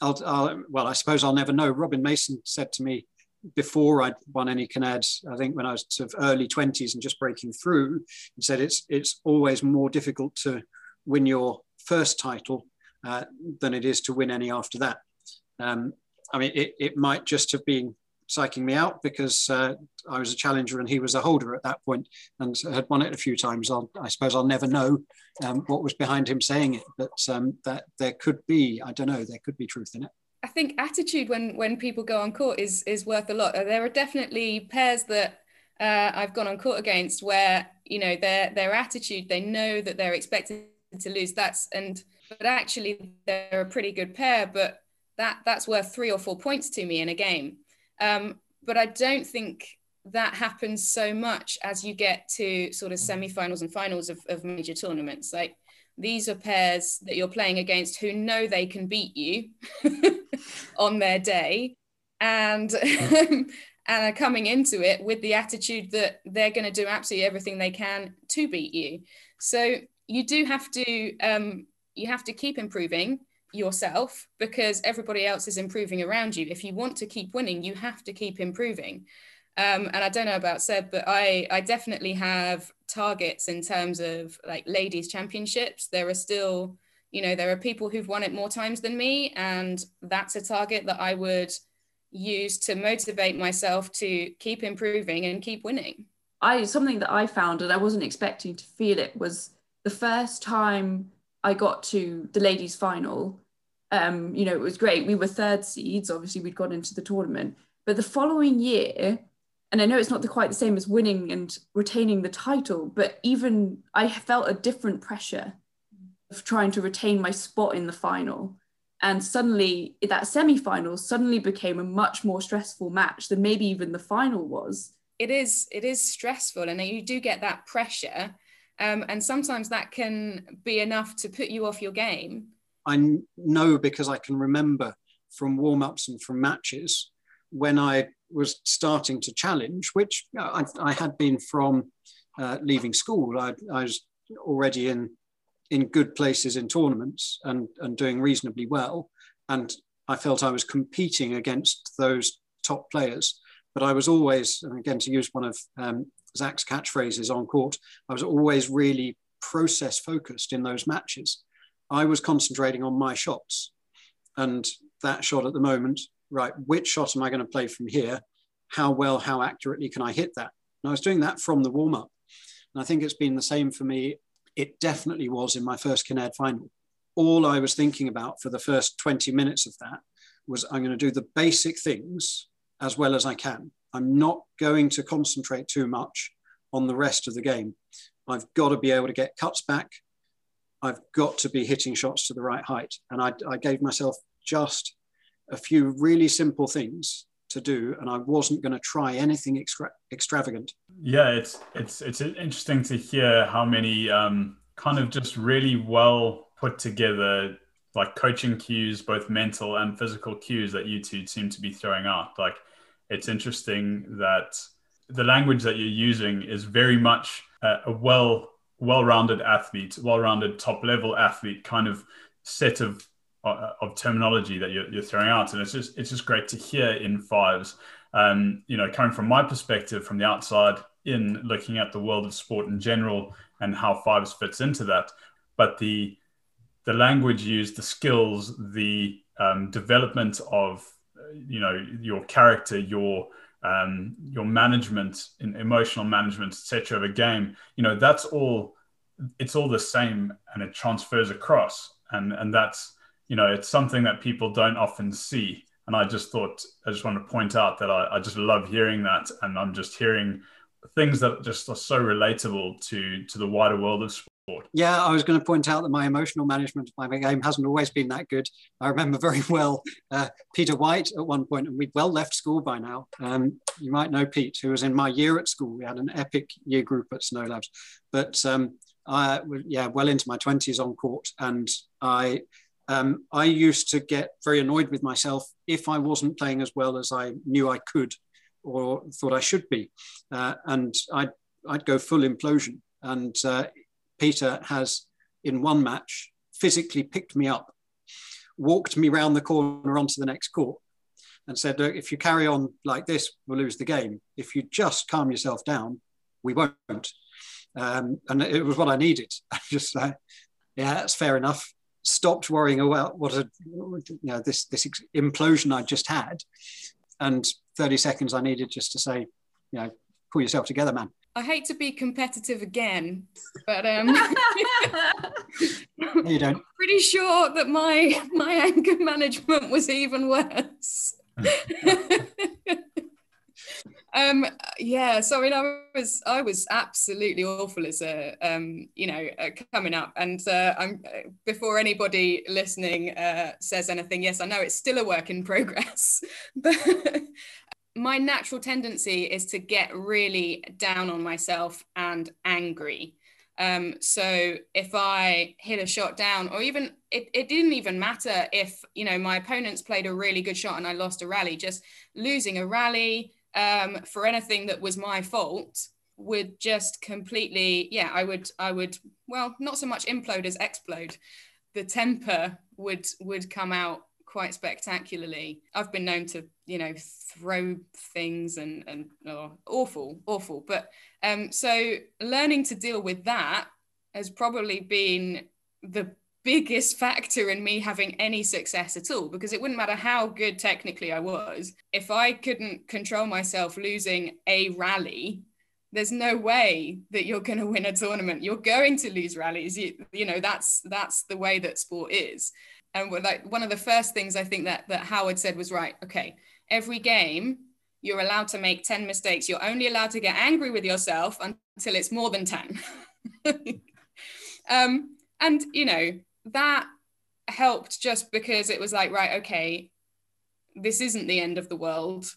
I'll, I'll well, I suppose I'll never know. Robin Mason said to me before I'd won any Kinnairds, I think when I was sort of early 20s and just breaking through, he said it's it's always more difficult to win your first title uh, than it is to win any after that. Um, I mean, it, it might just have been psyching me out because uh, I was a challenger and he was a holder at that point and had won it a few times. I'll, i suppose I'll never know um, what was behind him saying it, but um, that there could be, I don't know, there could be truth in it. I think attitude when when people go on court is is worth a lot. There are definitely pairs that uh, I've gone on court against where you know their their attitude, they know that they're expected to lose. That's and but actually they're a pretty good pair, but that that's worth three or four points to me in a game. Um, but I don't think that happens so much as you get to sort of semi-finals and finals of, of major tournaments. Like these are pairs that you're playing against who know they can beat you on their day and and are coming into it with the attitude that they're going to do absolutely everything they can to beat you. So you do have to um, you have to keep improving yourself because everybody else is improving around you. If you want to keep winning, you have to keep improving. Um, and I don't know about Seb, but I, I definitely have targets in terms of like ladies championships. There are still, you know, there are people who've won it more times than me. And that's a target that I would, use to motivate myself to keep improving and keep winning. I something that I found and I wasn't expecting to feel it was the first time I got to the ladies final. Um, you know, it was great. We were third seeds. Obviously, we'd got into the tournament. But the following year, and I know it's not the, quite the same as winning and retaining the title, but even I felt a different pressure of trying to retain my spot in the final. And suddenly, that semi final suddenly became a much more stressful match than maybe even the final was. It is, it is stressful, and you do get that pressure. Um, and sometimes that can be enough to put you off your game. I know because I can remember from warm ups and from matches when I was starting to challenge, which I, I had been from uh, leaving school. I, I, was already in in good places in tournaments and, and doing reasonably well. And I felt I was competing against those top players. But I was always, and again, to use one of um, Zach's catchphrases on court, I was always really process focused in those matches. I was concentrating on my shots. And that shot at the moment right, which shot am I going to play from here? How well, how accurately can I hit that? And I was doing that from the warm up. And I think it's been the same for me. It definitely was in my first Kinnaird final. All I was thinking about for the first 20 minutes of that was I'm going to do the basic things as well as I can. I'm not going to concentrate too much on the rest of the game. I've got to be able to get cuts back. I've got to be hitting shots to the right height. And I, I gave myself just a few really simple things to do and I wasn't going to try anything extra- extravagant. Yeah, it's it's it's interesting to hear how many um, kind of just really well put together like coaching cues, both mental and physical cues that you two seem to be throwing out. Like it's interesting that the language that you're using is very much a, a well well-rounded athlete, well-rounded top level athlete kind of set of of terminology that you're, you're, throwing out, and it's just it's just great to hear in fives. Um, you know, coming from my perspective, from the outside in, looking at the world of sport in general and how fives fits into that, but the the language used, the skills, the um, development of you know your character, your um, your management, in emotional management, etc. of a game. You know, that's all. It's all the same, and it transfers across, and and that's you know, it's something that people don't often see. And I just thought, I just want to point out that I, I just love hearing that. And I'm just hearing things that just are so relatable to, to the wider world of sport. Yeah, I was going to point out that my emotional management of my game hasn't always been that good. I remember very well uh, Peter White at one point, and we'd well left school by now. Um, you might know Pete, who was in my year at school. We had an epic year group at St Olave's, but um, I, yeah, well into my 20s on court, and I um, I used to get very annoyed with myself if I wasn't playing as well as I knew I could or thought I should be. Uh, and I'd, I'd go full implosion. And uh, Peter has, in one match, physically picked me up, walked me round the corner onto the next court, and said, Look, if you carry on like this, we'll lose the game. If you just calm yourself down, we won't. Um, and it was what I needed. I just, uh, yeah, that's fair enough stopped worrying about what a you know this this implosion I just had, and 30 seconds I needed just to say, you know, pull yourself together, man. I hate to be competitive again, but um, you don't. Pretty sure that my my anger management was even worse. Um, yeah, so I mean, I was I was absolutely awful as a um, you know uh, coming up, and uh, I'm uh, before anybody listening uh, says anything. Yes, I know it's still a work in progress, but my natural tendency is to get really down on myself and angry. Um, so if I hit a shot down, or even it, it didn't even matter if you know my opponents played a really good shot and I lost a rally, just losing a rally um, for anything that was my fault would just completely yeah i would i would well not so much implode as explode. The temper would would come out quite spectacularly. I've been known to you know throw things and and oh, awful awful. But um so learning to deal with that has probably been the biggest factor in me having any success at all because it wouldn't matter how good technically I was if I couldn't control myself losing a rally there's no way that you're going to win a tournament. You're going to lose rallies. You, you know that's that's the way that sport is. And like one of the first things I think that that Howard said was right okay every game you're allowed to make 10 mistakes. You're only allowed to get angry with yourself until it's more than 10 um, and you know that helped just because it was like, right, okay, this isn't the end of the world.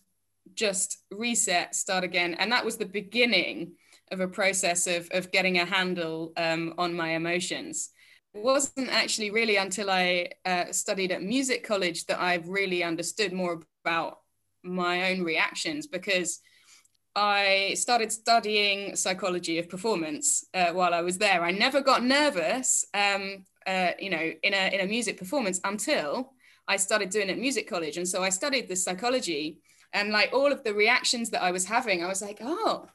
Just reset, start again. And that was the beginning of a process of, of getting a handle um, on my emotions. It wasn't actually really until I uh, studied at music college that I've really understood more about my own reactions because I started studying psychology of performance uh, while I was there. I never got nervous um, uh, you know, in a in a music performance until I started doing it at music college. And so I studied the psychology and like all of the reactions that I was having, I was like, oh,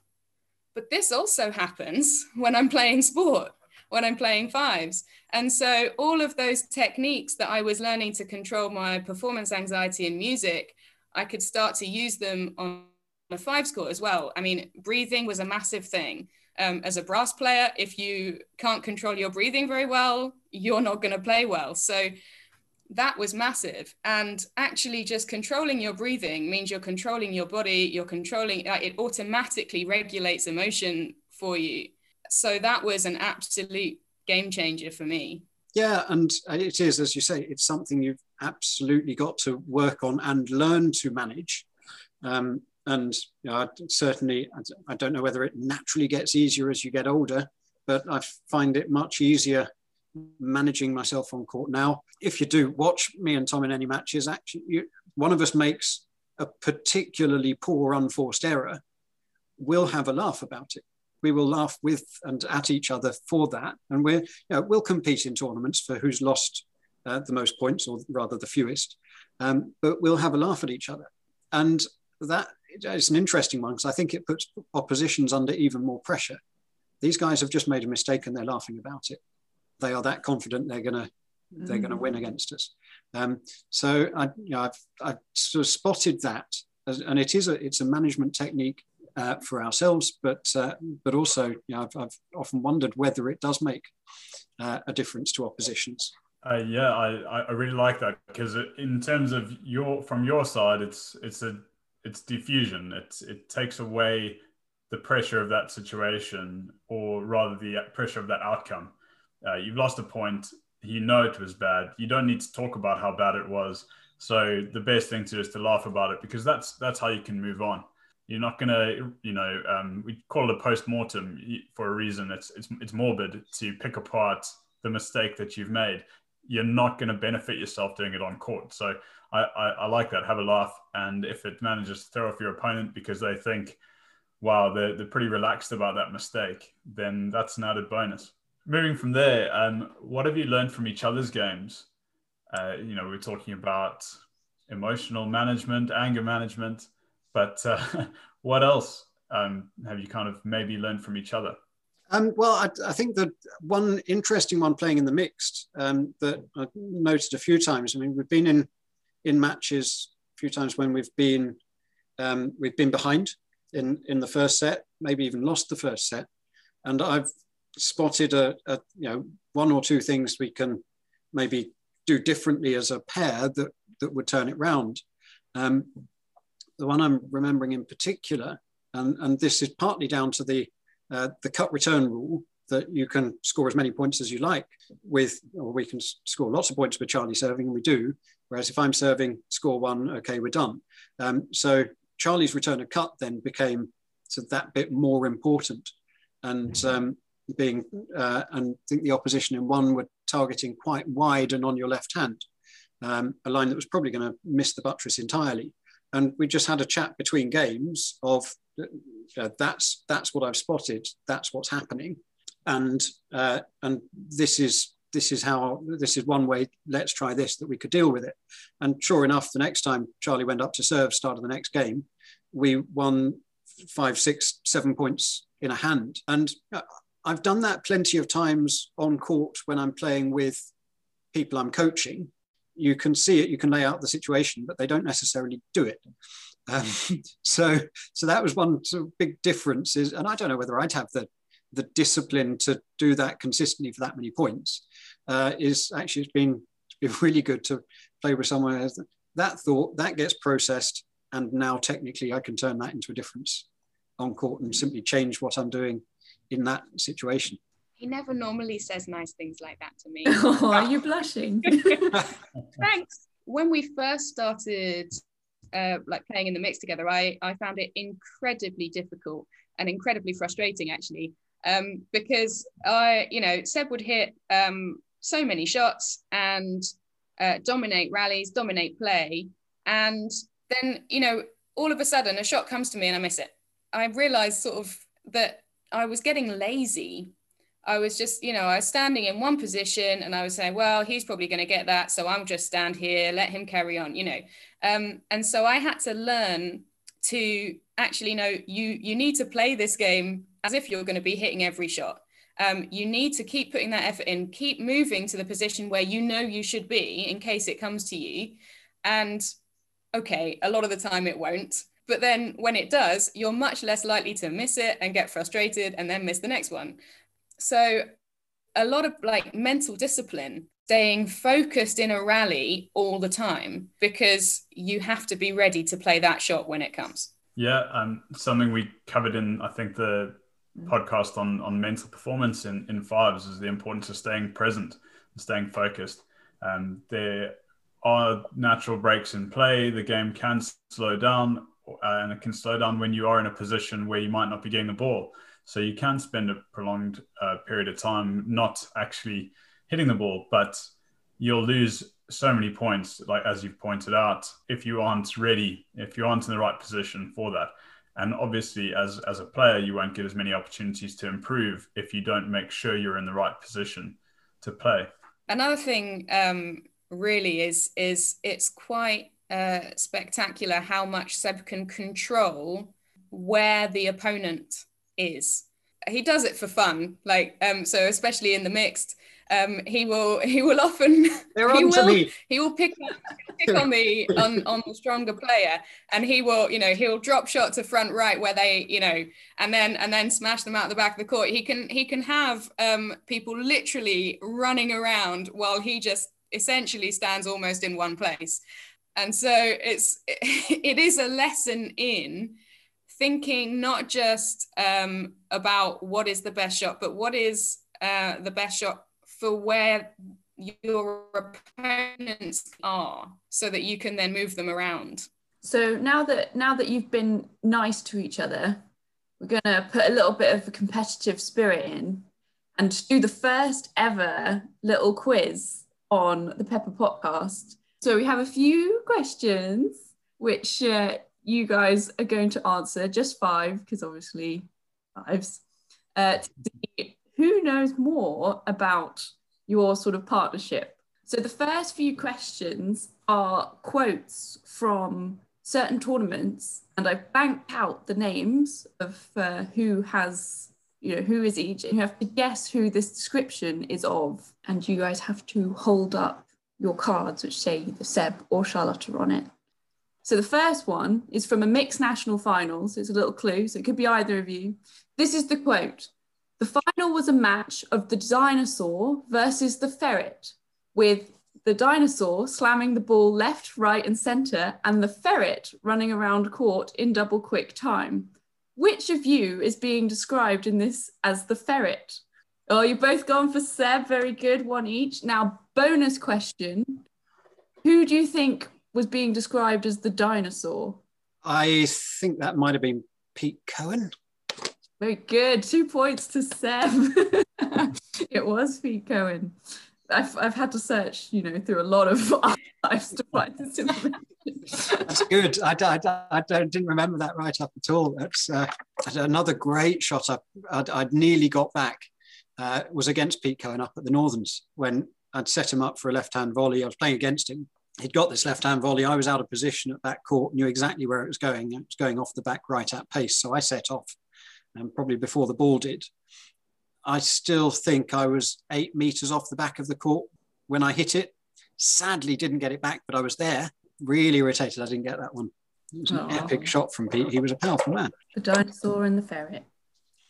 but this also happens when I'm playing sport, when I'm playing fives. And so all of those techniques that I was learning to control my performance anxiety in music, I could start to use them on a fives court as well. I mean, breathing was a massive thing um, as a brass player, if you can't control your breathing very well, you're not going to play well. So that was massive. And actually, just controlling your breathing means you're controlling your body, you're controlling, uh, it automatically regulates emotion for you. So that was an absolute game changer for me. Yeah, and it is, as you say, it's something you've absolutely got to work on and learn to manage. Um, and you know, certainly, I don't know whether it naturally gets easier as you get older, but I find it much easier managing myself on court now. If you do watch me and Tom in any matches, actually, you, one of us makes a particularly poor unforced error, we'll have a laugh about it. We will laugh with and at each other for that, and we're you know, we'll compete in tournaments for who's lost uh, the most points, or rather the fewest. Um, but we'll have a laugh at each other, and that it's an interesting one because I think it puts oppositions under even more pressure. These guys have just made a mistake and they're laughing about it. They are that confident they're gonna mm. they're gonna win against us. Um, so I, you know, I've, I've sort of spotted that, as, and it is a it's a management technique uh, for ourselves, but uh, but also you know, I've, I've, often wondered whether it does make uh, a difference to oppositions. Uh, yeah, I, I really like that because in terms of your from your side, it's it's a it's diffusion. It it takes away the pressure of that situation, or rather the pressure of that outcome. Uh, you've lost a point. You know it was bad. You don't need to talk about how bad it was. So the best thing to do is to laugh about it because that's that's how you can move on. You're not gonna, you know, um, we call it a post mortem for a reason. It's it's it's morbid to pick apart the mistake that you've made. You're not going to benefit yourself doing it on court. So I, I, I like that. Have a laugh, and if it manages to throw off your opponent because they think, wow, they're, they're pretty relaxed about that mistake, then that's an added bonus. Moving from there, um, what have you learned from each other's games? Uh, you know, we're talking about emotional management, anger management, but uh, what else um, have you kind of maybe learned from each other? Um, well, I, I, think that one interesting one playing in the mixed um, that I've noted a few times. I mean, we've been in in matches a few times when we've been um, we've been behind in in the first set, maybe even lost the first set, and I've spotted a, a you know one or two things we can maybe do differently as a pair that that would turn it round. Um, the one I'm remembering in particular, and, and this is partly down to the uh, the cut return rule that you can score as many points as you like with, or we can score lots of points with Charlie serving, and we do. Whereas if I'm serving, score one, okay, we're done. Um, so Charlie's return a cut then became so that bit more important, and mm-hmm. um, being uh, and I think the opposition in one were targeting quite wide and on your left hand, um, a line that was probably going to miss the buttress entirely. And we just had a chat between games of uh, that's that's what I've spotted. That's what's happening, and uh, and this is this is how this is one way let's try this that we could deal with it and sure enough the next time charlie went up to serve start of the next game we won five six seven points in a hand and uh, i've done that plenty of times on court when i'm playing with people I'm coaching, you can see it, you can lay out the situation, but they don't necessarily do it. Um, so, so that was one sort of big difference. Is, and I don't know whether I'd have the the discipline to do that consistently for that many points. Uh, is actually it's been it's been really good to play with someone as that thought that gets processed, and now technically I can turn that into a difference on court and simply change what I'm doing in that situation. He never normally says nice things like that to me. Oh, are you blushing? Thanks. When we first started uh, like playing in the mix together, I, I found it incredibly difficult and incredibly frustrating actually. Um, because I, you know, Seb would hit um, so many shots and uh, dominate rallies, dominate play. And then, you know, all of a sudden a shot comes to me and I miss it. I realized sort of that I was getting lazy I was just, you know, I was standing in one position and I was saying, well, he's probably going to get that. So I'll just stand here, let him carry on, you know. Um, and so I had to learn to actually know you you need to play this game as if you're going to be hitting every shot. Um, you need to keep putting that effort in, keep moving to the position where you know you should be in case it comes to you. And okay, a lot of the time it won't. But then when it does, you're much less likely to miss it and get frustrated and then miss the next one. So a lot of like mental discipline, staying focused in a rally all the time because you have to be ready to play that shot when it comes. Yeah, um, something we covered in I think the podcast on on mental performance in in fives is the importance of staying present and staying focused. Um, there are natural breaks in play. The game can slow down, and it can slow down when you are in a position where you might not be getting the ball. So you can spend a prolonged uh, period of time not actually hitting the ball, but you'll lose so many points, like as you've pointed out, if you aren't ready, if you aren't in the right position for that. And obviously, as as a player, you won't get as many opportunities to improve if you don't make sure you're in the right position to play. Another thing, um, really, is is it's quite uh, spectacular how much Seb can control where the opponent is. He does it for fun, like um, so especially in the mixed. Um, he will he will often They're he will me. he will pick pick on the on on the stronger player and he will you know he'll drop shot to front right where they you know and then and then smash them out the back of the court he can he can have um, people literally running around while he just essentially stands almost in one place and so it's it is a lesson in thinking not just um, about what is the best shot, but what is uh, the best shot for where your opponents are, so that you can then move them around. So now that now that you've been nice to each other, we're gonna put a little bit of a competitive spirit in and do the first ever little quiz on the Pepper Podcast. So we have a few questions which uh, you guys are going to answer just five, because obviously fives, uh, to see who knows more about your sort of partnership. So the first few questions are quotes from certain tournaments, and I've banked out the names of uh, who has, you know, who is each, and you have to guess who this description is of, and you guys have to hold up your cards which say either Seb or Charlotte are on it. So the first one is from a mixed national final. So it's a little clue. So it could be either of you. This is the quote. The final was a match of the dinosaur versus the ferret, with the dinosaur slamming the ball left, right, and center, and the ferret running around court in double quick time. Which of you is being described in this as the ferret? Oh, you both gone for Seb. Very good. One each. Now, bonus question. Who do you think was being described as the dinosaur? I think that might have been Pete Cohen. Very good. Two points to Seb. it was Pete Cohen. I've, I've had to search, you know, through a lot of archives to find this information. That's good. I, I, I didn't remember that right up at all. That's uh, another great shot up. I'd, I'd nearly got back. Uh, was against Pete Cohen up at the Northerns when I'd set him up for a left-hand volley. I was playing against him he'd got this left hand volley. I was out of position at back court, knew exactly where it was going. It was going off the back right at pace. So I set off, and um, probably before the ball did. I still think I was eight meters off the back of the court when I hit it. Sadly, didn't get it back, but I was there. Really irritated I didn't get that one. It was an Aw. epic shot from Pete. He was a powerful man. The dinosaur and the ferret.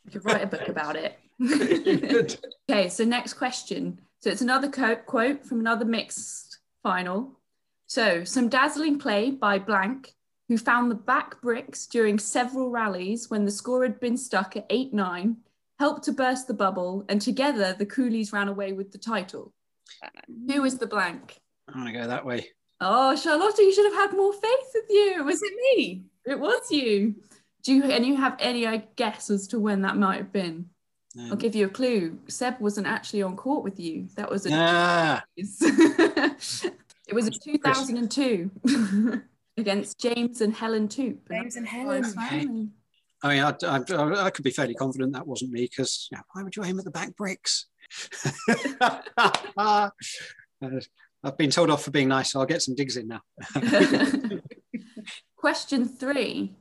You could write a book about it. Okay, so next question. So it's another co- quote from another mixed final. So, some dazzling play by Blank, who found the back bricks during several rallies when the score had been stuck at 8 9, helped to burst the bubble, and together the Cooleys ran away with the title. Who is the blank? I'm going to go that way. Oh, Charlotta, you should have had more faith with you. Was it me? it was you? Do you and you have any uh, guess as to when that might have been? I'll Um, give you a clue. Seb wasn't actually on court with you. That was a it was in 2002 against James and Helen Toop. James and Helen. it's. I mean, I, I, I could be fairly confident that wasn't me because why would you aim at the back bricks? Uh, I've been told off for being nice, so I'll get some digs in now. Question three.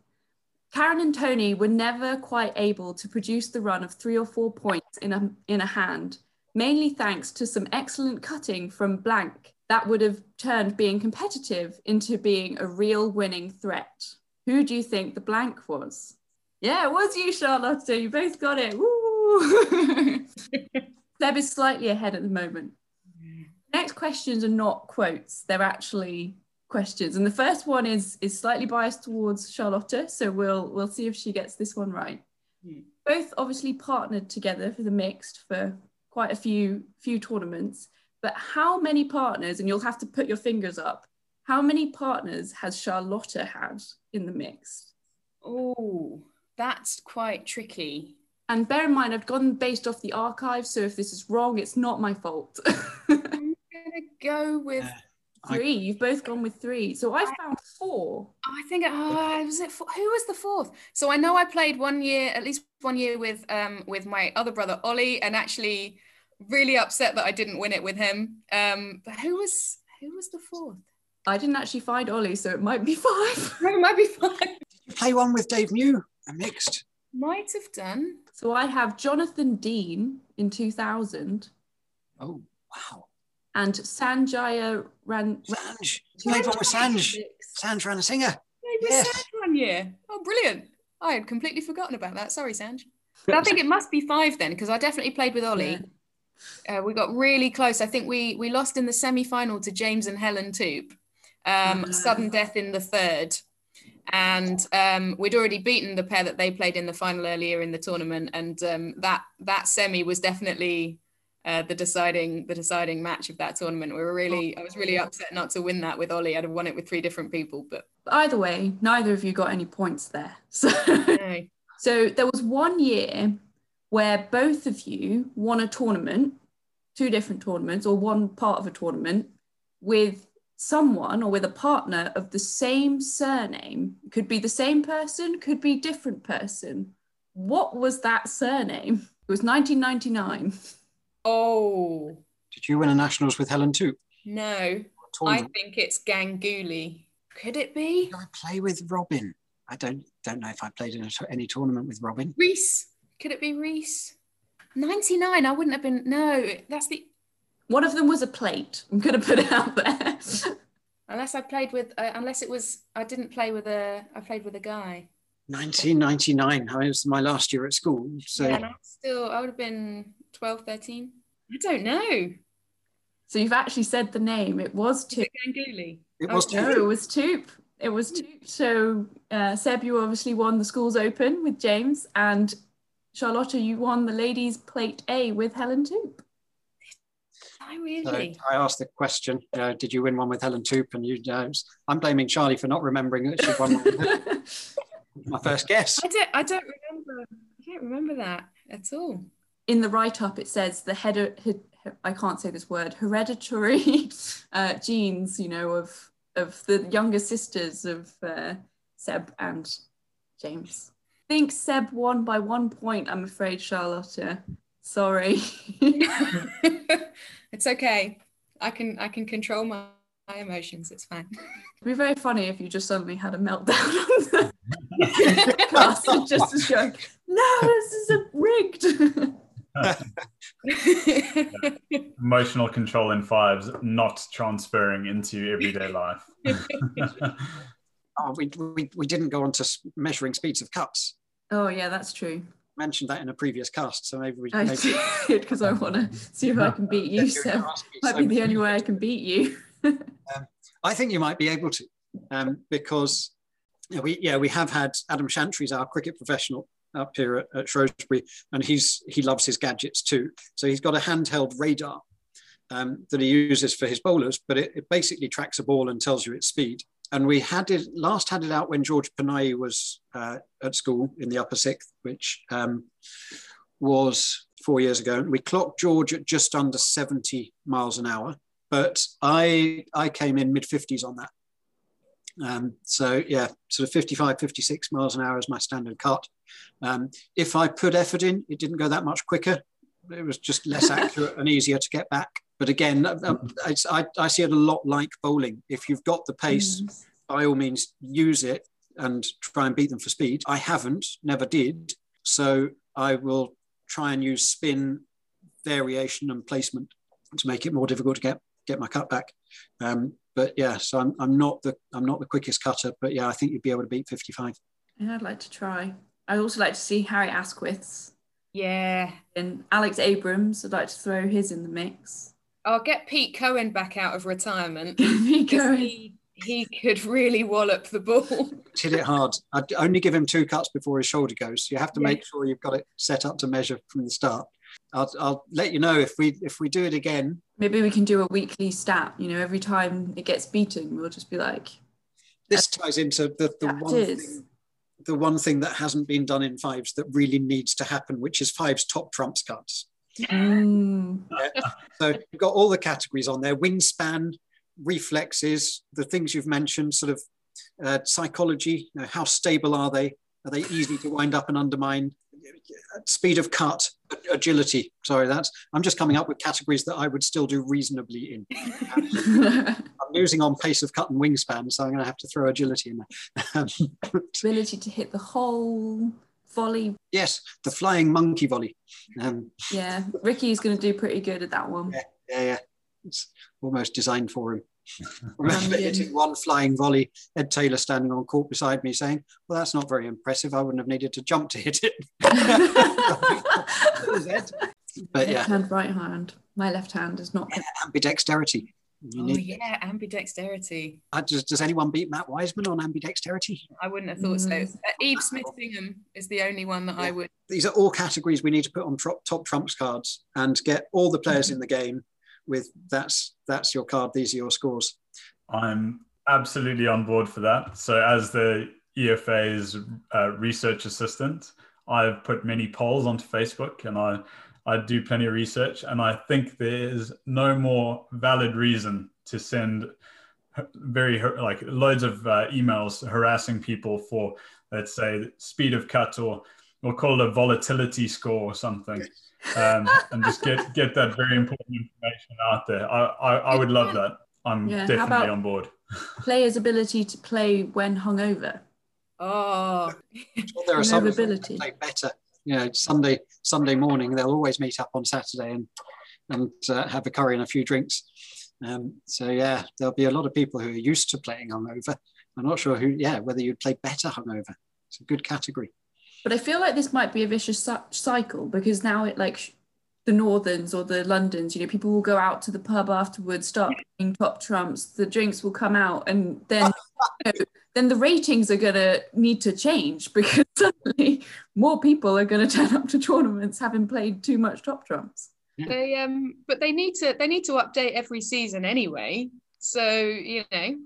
Karen and Tony were never quite able to produce the run of three or four points in a, in a hand, mainly thanks to some excellent cutting from Blank that would have turned being competitive into being a real winning threat. Who do you think the blank was? Yeah, it was you, Charlotte. You both got it. Woo! Seb is slightly ahead at the moment. Next questions are not quotes, they're actually questions. And the first one is is slightly biased towards Charlotta, so we'll we'll see if she gets this one right. Hmm. Both obviously partnered together for the mixed for quite a few few tournaments, but how many partners and you'll have to put your fingers up. How many partners has Charlotta had in the mixed? Oh, that's quite tricky. And bear in mind, I've gone based off the archive, so if this is wrong, it's not my fault. I'm gonna go with. Yeah. I- three, you've both gone with three. So I found four. I think oh, was it four? who was the fourth? So I know I played one year, at least one year with um with my other brother Ollie, and actually really upset that I didn't win it with him. Um, but who was who was the fourth? I didn't actually find Ollie, so it might be five. It might be five. Did You play one with Dave Mew, a mixed. Might have done. So I have Jonathan Dean in 2000 Oh, wow. And Sanjaya Ran. Sanj. Played one with Sanj. Sanj Ranasinghe. Maybe Yes. Sanj one year. Oh, brilliant! I had completely forgotten about that. Sorry, Sanj. But I think it must be five then, because I definitely played with Ollie. Uh, we got really close. I think we we lost in the semi final to James and Helen Toop. Um, Ah. Sudden death in the third. And um, we'd already beaten the pair that they played in the final earlier in the tournament, and um, that that semi was definitely uh, the deciding the deciding match of that tournament. We were really, I was really upset not to win that with Ollie. I'd have won it with three different people, but Either way, neither of you got any points there. So, no. so there was one year where both of you won a tournament, two different tournaments, or one part of a tournament with someone or with a partner of the same surname. Could be the same person, could be different person. What was that surname? It was 1999. Oh Did you win a nationals with Helen Toop? no, I think it's Ganguly. Could it be Did I play with Robin? I don't don't know if I played in a, any tournament with Robin. Reese? Could it be Reese? 99. I wouldn't have been. No, that's the. One of them was a plate. I'm going to put it out there. Unless I played with. Uh, unless it was. I didn't play with a. I played with a guy. 1999. I was my last year at school. So Yeah, and I'm still. I would have been 12, 13. I don't know. so you've actually said the name. It was Is two. it Ganguly? it was No, two. it was Toop. It was Toop. So uh, Seb, you obviously won the schools open with James, and Charlotta, you won the ladies plate A with Helen Toop. I So really. I asked the question, uh, did you win one with Helen Toop? And you, uh, I'm blaming Charlie for not remembering that she won one my first guess. I don't. I don't remember. I don't remember that at all. In the write-up, it says the head. I can't say this word. Hereditary uh, genes, you know, of of the younger sisters of uh, Seb and James. I think Seb won by one point. I'm afraid, Charlotta. Sorry. it's okay. I can. I can control my, my emotions. It's fine. It'd be very funny if you just suddenly had a meltdown on the cast just a joke. No, this is a rigged. Emotional control in fives, not transferring into everyday life. oh, we, we, we didn't go on to measuring speeds of cuts. Oh, yeah, that's true. Mentioned that in a previous cast, so maybe we. I maybe... did because I want to see if I can beat you. So might be the only way I can beat you. um, I think you might be able to, um, because we yeah we have had Adam Chantry's our cricket professional up here at, at, Shrewsbury, and he's he loves his gadgets too. So he's got a handheld radar um, that he uses for his bowlers, but it, it, basically tracks a ball and tells you its speed and we had it last had it out when George Panayi was uh, at school in the upper sixth, which um, was four years ago. And we clocked George at just under 70 miles an hour, but I I came in mid 50s on that. Um, so yeah, sort of 55, 56 miles an hour is my standard cut. Um, if I put effort in, it didn't go that much quicker. It was just less accurate and easier to get back. But again, I, I, see it a lot like bowling. If you've got the pace, mm. by all means, use it and try and beat them for speed. I haven't, never did. So I will try and use spin, variation, and placement to make it more difficult to get get my cut back. Um, but yeah, so I'm, I'm not the I'm not the quickest cutter, but yeah, I think you'd be able to beat 55. Yeah, I'd like to try. I'd also like to see Harry Asquith's. Yeah. And Alex Abrams, I'd like to throw his in the mix. I'll get Pete Cohen back out of retirement. Pete Cohen. He, he could really wallop the ball. Hit it hard. I'd only give him two cuts before his shoulder goes. You have to yeah. make sure you've got it set up to measure from the start. I'll, I'll let you know if we if we do it again. Maybe we can do a weekly stat. You know, every time it gets beaten, we'll just be like. This ties into the, the one thing, the one thing that hasn't been done in fives that really needs to happen, which is fives top trumps cards. Mm. Yeah. So you've got all the categories on there: wingspan, reflexes, the things you've mentioned, sort of uh, psychology. You know, how stable are they? Are they easy to wind up and undermine? Speed of cut, agility. Sorry, that's I'm just coming up with categories that I would still do reasonably in. I'm losing on pace of cut and wingspan, so I'm going to have to throw agility in there. Ability to hit the hole volley. Yes, the flying monkey volley. Um, yeah, Ricky's going to do pretty good at that one. Yeah, yeah, yeah. It's almost designed for him. remember hitting one flying volley, Ed Taylor standing on court beside me saying, Well, that's not very impressive. I wouldn't have needed to jump to hit it. but yeah. Left hand, right hand. My left hand is not. Yeah, ambidexterity. You oh yeah, ambidexterity. Uh, does, does anyone beat Matt Wiseman on ambidexterity? I wouldn't have thought mm. so. Uh, Eve Smith Bingham is the only one that yeah. I would. These are all categories we need to put on top, top trumps cards and get all the players mm-hmm. in the game with that's that's your card. These are your scores. I'm absolutely on board for that. So as the EFA's uh, research assistant, I've put many polls onto Facebook and I I do plenty of research, and I think there's no more valid reason to send very like loads of uh, emails harassing people for let's say speed of cut or we'll call it a volatility score or something um, and just get get that very important information out there i i, I would love that i'm yeah, definitely on board players ability to play when hungover oh well, there are some ability play better you know Sunday Sunday morning they'll always meet up on Saturday and and uh, have a curry and a few drinks. Um, so yeah, there'll be a lot of people who are used to playing hungover. I'm not sure who, yeah, whether you'd play better hungover. It's a good category. But I feel like this might be a vicious cycle because now it like the Northerns or the Londons, you know, people will go out to the pub afterwards, start playing top trumps, the drinks will come out, and then you know, then the ratings are going to need to change because suddenly more people are going to turn up to tournaments having played too much top trumps. They um, but they need to they need to update every season anyway. So you know,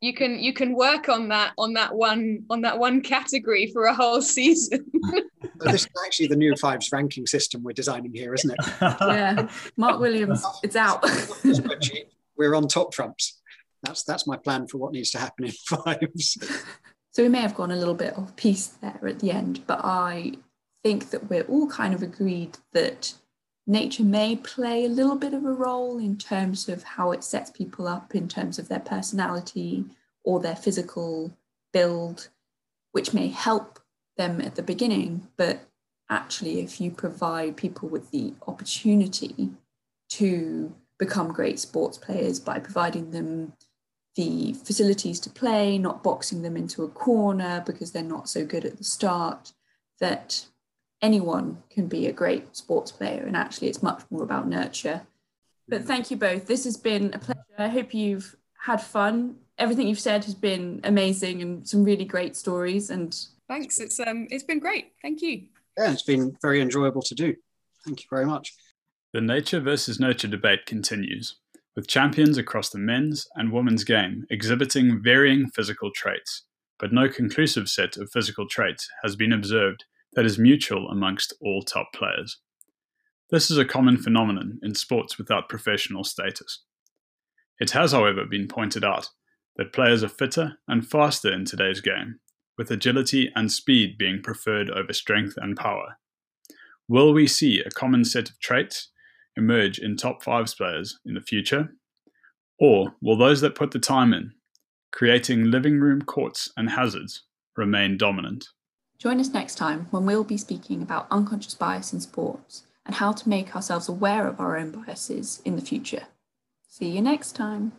you can you can work on that on that one on that one category for a whole season. this is actually the new fives ranking system we're designing here, isn't it? yeah, Mark Williams, it's out. we're on top trumps that's that's my plan for what needs to happen in fives. So we may have gone a little bit off piece there at the end, but I think that we're all kind of agreed that nature may play a little bit of a role in terms of how it sets people up in terms of their personality or their physical build, which may help them at the beginning. But actually, if you provide people with the opportunity to become great sports players by providing them the facilities to play, not boxing them into a corner because they're not so good at the start, that anyone can be a great sports player. And actually, it's much more about nurture. But thank you both. This has been a pleasure. I hope you've had fun. Everything you've said has been amazing and some really great stories. And thanks. It's um, it's been great. Thank you. Yeah, it's been very enjoyable to do. Thank you very much. The nature versus nurture debate continues, with champions across the men's and women's game exhibiting varying physical traits, but no conclusive set of physical traits has been observed that is mutual amongst all top players. This is a common phenomenon in sports without professional status. It has, however, been pointed out that players are fitter and faster in today's game, with agility and speed being preferred over strength and power. Will we see a common set of traits emerge in top fives players in the future? Or will those that put the time in, creating living room courts and hazards, remain dominant? Join us next time when we'll be speaking about unconscious bias in sports and how to make ourselves aware of our own biases in the future. See you next time.